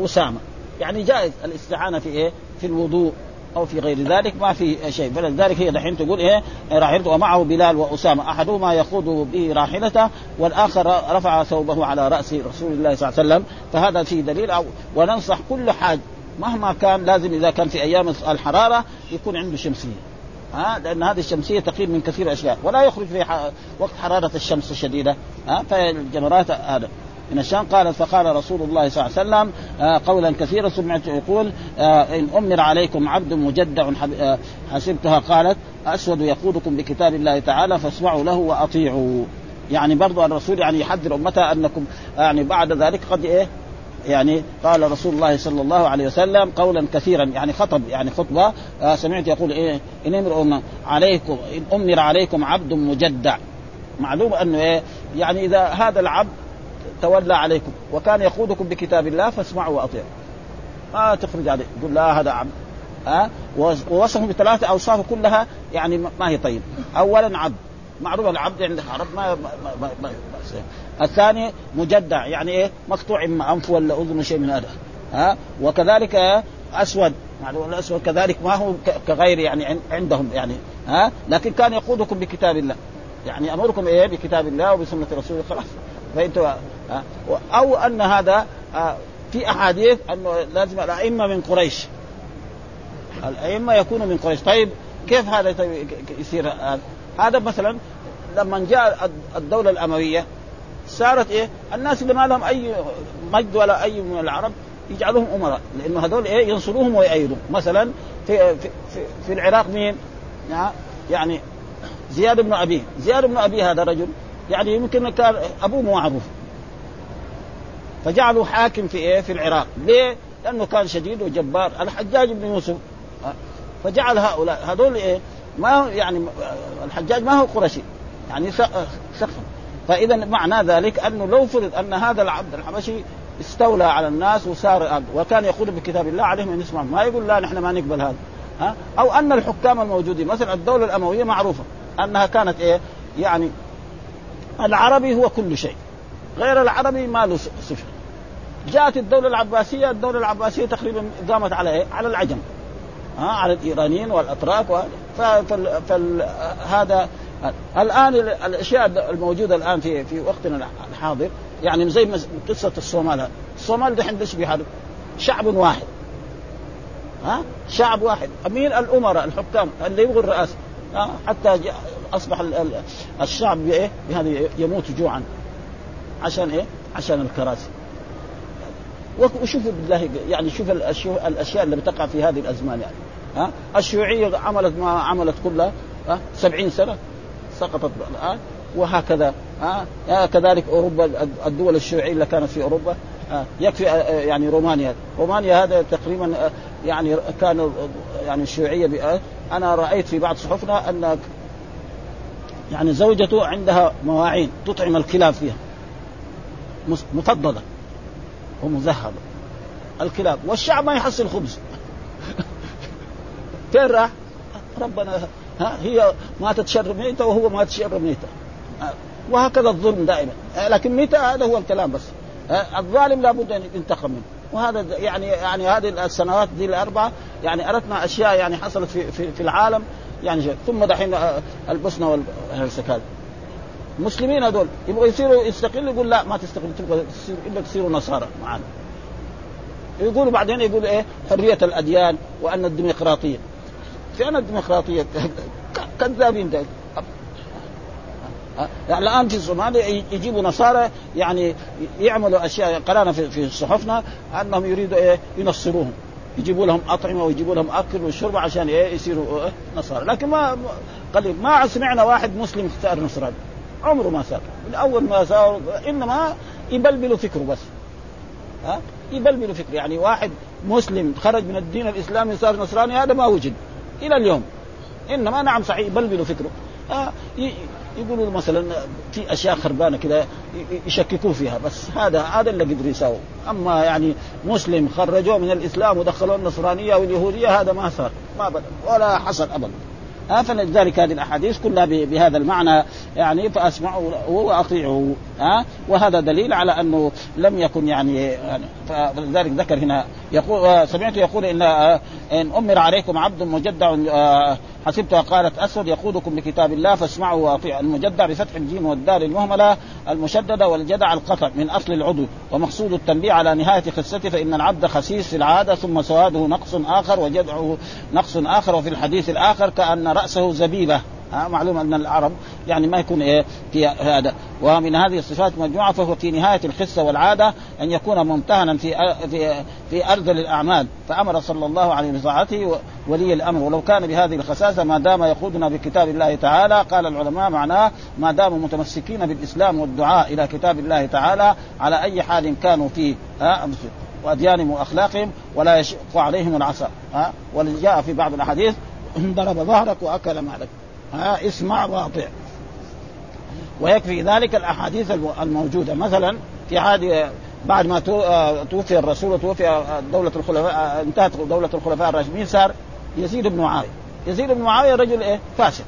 أسامة. يعني جائز الاستعانة في إيه؟ في الوضوء. أو في غير ذلك ما في شيء. فلذلك هي دحين تقول إيه راحلته ومعه بلال وأسامة. أحدهما يخوض به راحلته والآخر رفع ثوبه على رأس رسول الله صلى الله عليه وسلم. فهذا فيه دليل أو وننصح كل حاج مهما كان لازم إذا كان في أيام الحرارة يكون عنده شمسية. ها لأن هذه الشمسية تقيل من كثير أشياء. ولا يخرج في وقت حرارة الشمس الشديدة. ها فالجمرات هذا. من الشام قال فقال رسول الله صلى الله عليه وسلم آه قولا كثيرا سمعت يقول آه إن أمر عليكم عبد مجدع آه حسبتها قالت أسود يقودكم بكتاب الله تعالى فاسمعوا له وأطيعوا. يعني برضو الرسول يعني يحذر أمته أنكم يعني بعد ذلك قد إيه؟ يعني قال رسول الله صلى الله عليه وسلم قولا كثيرا يعني خطب يعني خطبة آه سمعت يقول إيه؟ إن أمر عليكم إن أمر عليكم عبد مجدع. معلوم أنه إيه؟ يعني إذا هذا العبد تولى عليكم وكان يقودكم بكتاب الله فاسمعوا وأطيعوا. ما تخرج عليه. يقول لا هذا عبد ها؟ ووصفه بثلاثة أوصاف كلها يعني ما هي طيب. أولا عبد. معروف العبد عند العرب ما, ما, ما, ما الثاني مجدع يعني إيه؟ مقطوع إما أنف ولا أذن شيء من هذا. ها؟ وكذلك أسود. يعني الأسود كذلك ما هو كغير يعني عندهم يعني ها؟ لكن كان يقودكم بكتاب الله. يعني أمركم إيه؟ بكتاب الله وبسنة رسوله. خلاص. فانتوا أو أن هذا في أحاديث أنه لازم الأئمة من قريش. الأئمة يكونوا من قريش. طيب كيف هذا يصير؟ هذا مثلا لما جاء الدولة الأموية صارت إيه؟ الناس اللي ما لهم أي مجد ولا أي من العرب يجعلوهم أمراء لأنه هذول إيه؟ ينصروهم ويأيدون مثلا في في في, في العراق مين؟ يعني زياد بن ابي زياد بن ابي هذا رجل يعني يمكن كان أبوه معروف فجعلوا حاكم في إيه؟ في العراق. ليه؟ لأنه كان شديد وجبار. الحجاج بن يوسف. فجعل هؤلاء هذول إيه؟ ما يعني الحجاج ما هو قرشي يعني سقف فاذا معنى ذلك أنه لو فرض أن هذا العبد الحبشي استولى على الناس وصار وكان يقول بكتاب الله عليهم أن يسمعوا ما يقول لا نحن ما نقبل هذا. ها؟ أو أن الحكام الموجودين مثلا الدولة الأموية معروفة أنها كانت إيه؟ يعني العربي هو كل شيء. غير العربي ما له صفة. جاءت الدولة العباسية الدولة العباسية تقريبا قامت على إيه؟ على العجم. ها على الإيرانيين والأتراك فهذا الآن الأشياء الموجودة الآن في في وقتنا الحاضر يعني زي قصة الصومال. الصومال دحين بيحارب؟ شعب واحد. ها؟ شعب واحد. مين الأمراء الحكام اللي يبغوا الرئاسه ها؟ حتى أصبح الشعب بإيه؟ بهذا يموت جوعا. عشان إيه؟ عشان الكراسي. وشوفوا بالله يعني شوف الأشياء اللي بتقع في هذه الأزمان يعني. ها؟ الشيوعية عملت ما عملت كلها ها؟ 70 سنة سقطت الان وهكذا ها؟ كذلك أوروبا الدول الشيوعية اللي كانت في أوروبا يكفي يعني رومانيا. رومانيا هذا تقريبا يعني كان يعني الشيوعية أنا رأيت في بعض صحفنا أن يعني زوجته عندها مواعين تطعم الكلاب فيها. مفضله ومذهبة. الكلاب. والشعب ما يحصل خبز. فين راح؟ ربنا ها هي ماتت شر ميتة وهو مات شر ميتة. وهكذا الظلم دائما. لكن متى هذا هو الكلام بس. الظالم لابد أن ينتقم منه. وهذا يعني يعني هذه السنوات دي الأربعة يعني أردنا أشياء يعني حصلت في في, في العالم. يعني جاء. ثم دحين البوسنة والهرسك المسلمين هذول يبغوا يصيروا يستقلوا يقول لا ما تستقلوا تبغى تصير إلا تصيروا نصارى معنا يقولوا بعدين يقول إيه حرية الأديان وأن الديمقراطية. فين الديمقراطية كذابين ده يعني الآن في الصومال يجيبوا نصارى يعني يعملوا أشياء قرأنا في صحفنا أنهم يريدوا إيه ينصروهم. يجيبوا لهم أطعمة ويجيبوا لهم أكل وشرب عشان إيه يصيروا إيه نصارى. لكن ما قليل. ما سمعنا واحد مسلم صار نصراني. عمره ما صار من أول ما صار إنما يبلبلوا فكره بس. ها؟ يبلبلوا فكره. يعني واحد مسلم خرج من الدين الإسلامي صار نصراني هذا ما وجد إلى اليوم. إنما نعم صحيح يبلبلوا فكره. آه يقولوا مثلا في أشياء خربانة كذا يشككوا فيها بس هذا هذا اللي قدروا يساووا. أما يعني مسلم خرجوه من الإسلام ودخلوه النصرانية واليهودية هذا ما صار ما بد ولا حصل ابدا. ها فلذلك هذه الأحاديث كلها بهذا المعنى يعني فأسمعوا وأطيعوا. ها وهذا دليل على أنه لم يكن يعني, يعني فلذلك ذكر هنا يقول سمعت يقول إن إن أمر عليكم عبد مجدع حسبتها قالت أسود يقودكم بكتاب الله فاسمعوا واطيعوا. المجدع بفتح الجيم والدال المهملة المشددة والجدع القطع من أصل العضو ومقصود التنبيه على نهاية خصته فإن العبد خسيس في العادة ثم سواده نقص آخر وجدعه نقص آخر وفي الحديث الآخر كأن رأسه زبيبة. معلوم أن العرب يعني ما يكون إيه في هذا. ومن هذه الصفات مجموعة فهو في نهاية الخصه والعادة أن يكون ممتهنا في في في أرذل الأعمال. فأمر صلى الله عليه وسلم ولي الأمر. ولو كان بهذه الخساسة ما دام يقودنا بكتاب الله تعالى قال العلماء معناه ما داموا متمسكين بالإسلام والدعاء إلى كتاب الله تعالى على أي حال كانوا فيه ها واديانهم وأخلاقهم ولا يشق عليهم العصا ها. ولجاء في بعض الأحاديث ضرب ظهرك وأكل مالك. ها اسمع واطع. ويكفي ذلك الأحاديث الموجودة. مثلا في عهد بعد ما آه، توفي الرسول وتوفي دولة الخلفاء آه، انتهت دولة الخلفاء الراشدين صار يزيد بن معاوية. يزيد بن معاوية رجل إيه؟ فاسق.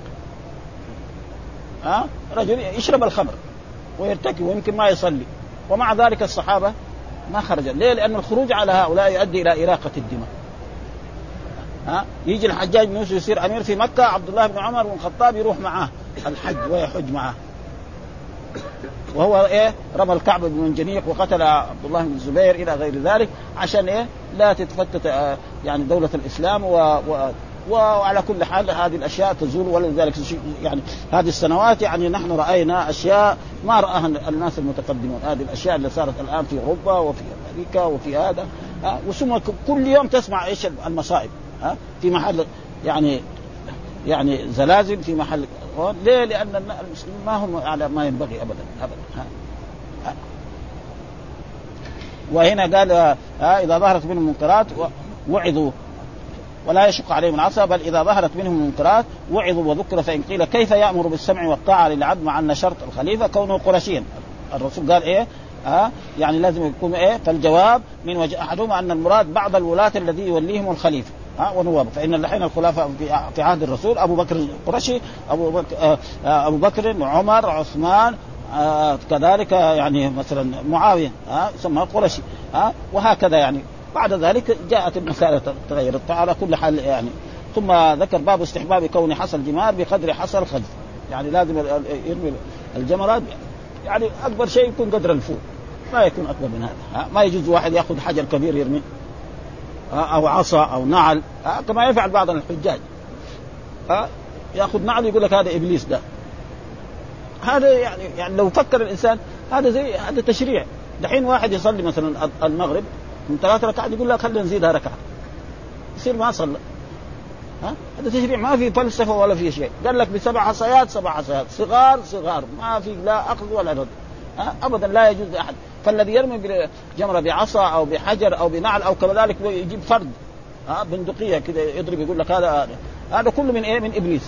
ها؟ رجل يشرب الخمر ويرتكب ويمكن ما يصلي. ومع ذلك الصحابة ما خرج ليه؟ لأن الخروج على هؤلاء يؤدي إلى إراقة الدماء. ها؟ يجي الحجاج بن يوسف يصير أمير في مكة عبد الله بن عمر بن الخطاب يروح معاه الحج ويحج معاه وهو إيه؟ رمى الكعب بن منجنيق وقتل عبد الله بن الزبير إلى غير ذلك عشان إيه؟ لا تتفتت آه، يعني دولة الإسلام و, و وعلى كل حال هذه الأشياء تزول ولذلك يعني هذه السنوات يعني نحن رأينا أشياء ما رآها الناس المتقدمون. هذه الأشياء اللي صارت الآن في أوروبا وفي أمريكا وفي هذا وثم كل يوم تسمع إيش المصائب. ها؟ في محل يعني يعني زلازل في محل ليه؟ لأن المسلمين ما هم على ما ينبغي ابدا ابدا ها. وهنا قال ها؟ إذا ظهرت منهم منكرات وعظوا. ولا يشق عليهم العصا بل إذا ظهرت منهم المنكرات وعظوا وذكر فإن قيل كيف يأمر بالسمع والطاعة للعبد مع أن شرط الخليفة كونه قرشيا الرسول قال إيه؟ ها؟ يعني لازم يكون إيه؟ فالجواب من وجه أحدهما أن المراد بعض الولاة الذي يوليهم الخليفة. ها ونواب فإن الحين الخلفاء في عهد الرسول أبو بكر القرشي أبو بكر آه, آه، أبو بكر عمر عثمان آه كذلك يعني مثلا معاوية ها يسمى قرشي ها وهكذا يعني. بعد ذلك جاءت المسألة تغيرت على كل حال يعني. ثم ذكر باب استحباب كون حصى الجمار بقدر حصى الخز يعني لازم يرمي الجمرات. يعني أكبر شيء يكون قدر الفول ما يكون أكبر من هذا ما يجوز واحد يأخذ حجر كبير يرميه أو عصا أو نعل. كما يفعل بعض الحجاج. يأخذ نعل يقول لك هذا إبليس ده. هذا يعني يعني لو فكر الإنسان هذا زي هذا تشريع. دحين واحد يصلي مثلا المغرب من ثلاث ركعات يقول لك خلينا نزيدها ركعة. يصير ما صلى. ها؟ هذا تشريع. ما في فلسفة ولا في شيء. قال لك بسبع حصيات سبع حصيات صغار صغار. ما في لا أخذ ولا رد. ابدا لا يجوز لأحد. فالذي يرمي بجمرة بعصا أو بحجر أو بنعل أو كذلك يجيب فرد ها بندقية كذا يضرب يقول لك هذا هذا كله من إيه؟ من إبليس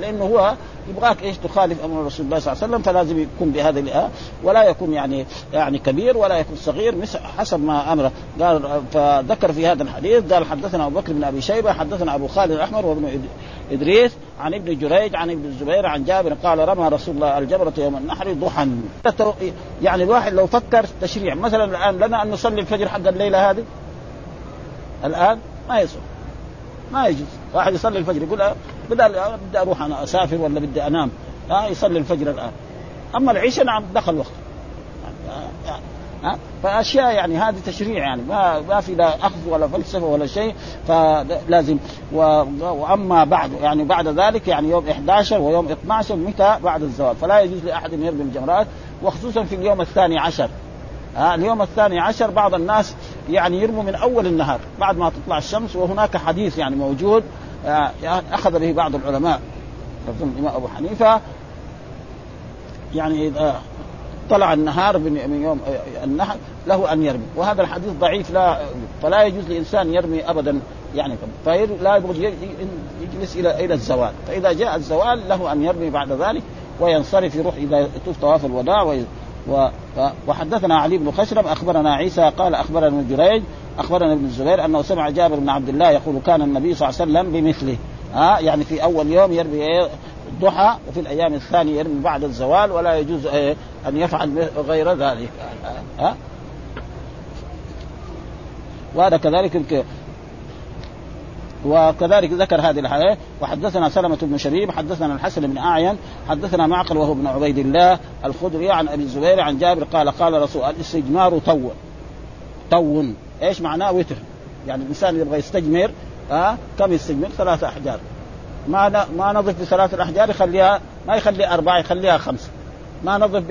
لأنه هو يبغاك إيش؟ تخالف أمر رسول الله صلى الله عليه وسلم فلازم يكون بهذه الآه ولا يكون يعني يعني كبير ولا يكون صغير حسب ما امره قال فذكر في هذا الحديث قال حدثنا أبو بكر بن أبي شيبة حدثنا أبو خالد الأحمر وابن إدريس عن ابن جريج عن ابن الزبير عن جابر قال رمى رسول الله الجبرة يوم النحر ضحى. يعني الواحد لو فكر تشريع مثلا الآن لنا أن نصلي الفجر حق الليلة هذه؟ الآن ما يصح. ما يجوز. واحد يصلي الفجر يقول بدي بدي أروح أنا أسافر ولا بدي أنام. ها يصلي الفجر الآن. أما العشاء نعم دخل وقت. ها فأشياء يعني هذه تشريع يعني. ما ما في لا أخذ ولا فلسفة ولا شيء فلازم. وأما بعد يعني بعد ذلك يعني يوم 11 ويوم 12 متى؟ بعد الزواج فلا يجوز لأحد أن يرمي الجمرات وخصوصا في اليوم الثاني عشر. ها اليوم الثاني عشر بعض الناس يعني يرموا من أول النهار بعد ما تطلع الشمس وهناك حديث يعني موجود. آه، أخذ به بعض العلماء الإمام أبو حنيفة. يعني اذا طلع النهار من يوم النحر له أن يرمي. وهذا الحديث ضعيف لا فلا يجوز لإنسان يرمي ابدا يعني فلا يجلس إلى إلى الزوال. فإذا جاء الزوال له أن يرمي بعد ذلك وينصرف يروح اذا طواف الوداع و... وحدثنا علي بن خشرم أخبرنا عيسى قال أخبرنا ابن جريج أخبرنا ابن الزبير أنه سمع جابر بن عبد الله يقول كان النبي صلى الله عليه وسلم بمثله. ها يعني في أول يوم يرمي الضحى وفي الأيام الثانية يرمي بعد الزوال ولا يجوز أن يفعل غير ذلك. ها وهذا كذلك وكذلك ذكر هذه الحياة وحدثنا سلمة بن شبيب حدثنا الحسن بن أعين حدثنا معقل وهو ابن عبيد الله الخدري عن أبي الزبير عن جابر قال قال رسول الاستجمار تو تو إيش معناه؟ وتر. يعني الإنسان يبغى يستجمر ها كم يستجمر؟ ثلاثة أحجار. ما ما نظف بثلاث الاحجار يخليها ما يخلي أربعة يخليها خمسة. ما نظف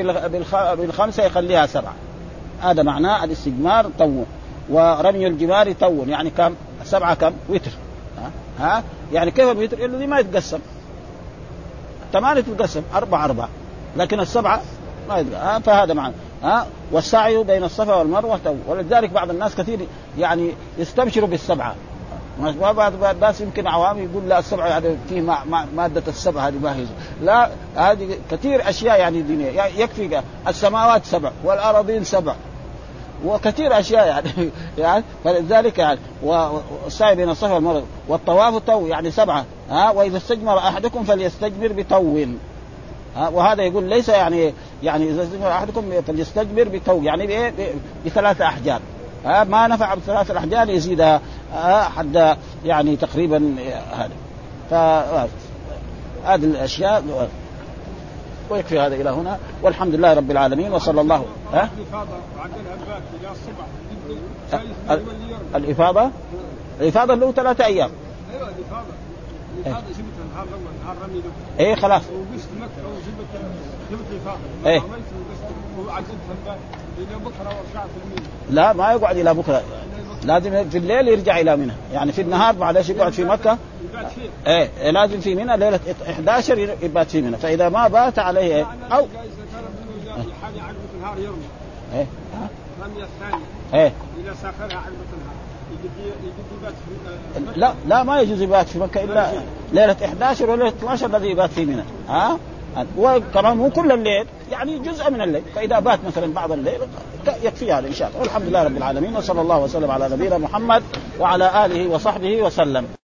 بالخمسة يخليها سبعة. هذا معناه الاستجمار طون ورمي الجمار طون يعني كم؟ سبعة كم؟ وتر. ها؟ يعني كيف الوتر الذي ما يتقسم. ثمانية تتقسم. أربعة أربعة. لكن السبعة ما يتقسم فهذا معنى. ها؟ والسعي بين الصفا والمروة ولذلك بعض الناس كثير يعني يستبشروا بالسبعة. بعض الناس يمكن عوام يقول لا السبعة هذا فيه مادة السبعة هذه ما هي. لا هذه كثير أشياء يعني دينية. يكفي السماوات سبع والارضين سبع. وكثير أشياء يعني يعني فلذلك يعني والسعي بين الصفا والمروه والطواف تو يعني سبعة ها وإذا استجمر أحدكم فليستجمر بطو وهذا يقول ليس يعني يعني إذا استجمر أحدكم فليستجمر بتو يعني بإيه؟ بثلاثه أحجار. ها ما نفع بثلاثه الأحجار يزيدها حد يعني تقريبا هذا. ف هذه الأشياء. ويكفي هذا إلى هنا والحمد لله رب العالمين وصلى الله ها؟ الإفاضة؟ الإفاضة له ثلاثة أيام. أيوه الإفاضة. الافاضه الأول نهار رمي إيه خلاص. وقست مكة وجبت جبت الإفاضة. إيه. بكرة ورجعت لا ما يقعد إلى بكرة. لازم في الليل يرجع إلى منى. يعني في النهار معلش يقعد في مكة؟ إيه لازم في منى ليلة 11 يبات في منى. فإذا ما بات عليه إيه أو إيه رمي الثاني إيه اذا سافرها عقبه النهار لا لا ما يجوز يبات في مكة إلا ليلة 11 وليلة 12 الذي يبات في منى. ها؟ وكمان مو كل الليل. يعني جزء من الليل. فإذا بات مثلا بعض الليل يكفي هذا ان شاء الله والحمد لله رب العالمين وصلى الله وسلم على نبينا محمد وعلى آله وصحبه وسلم.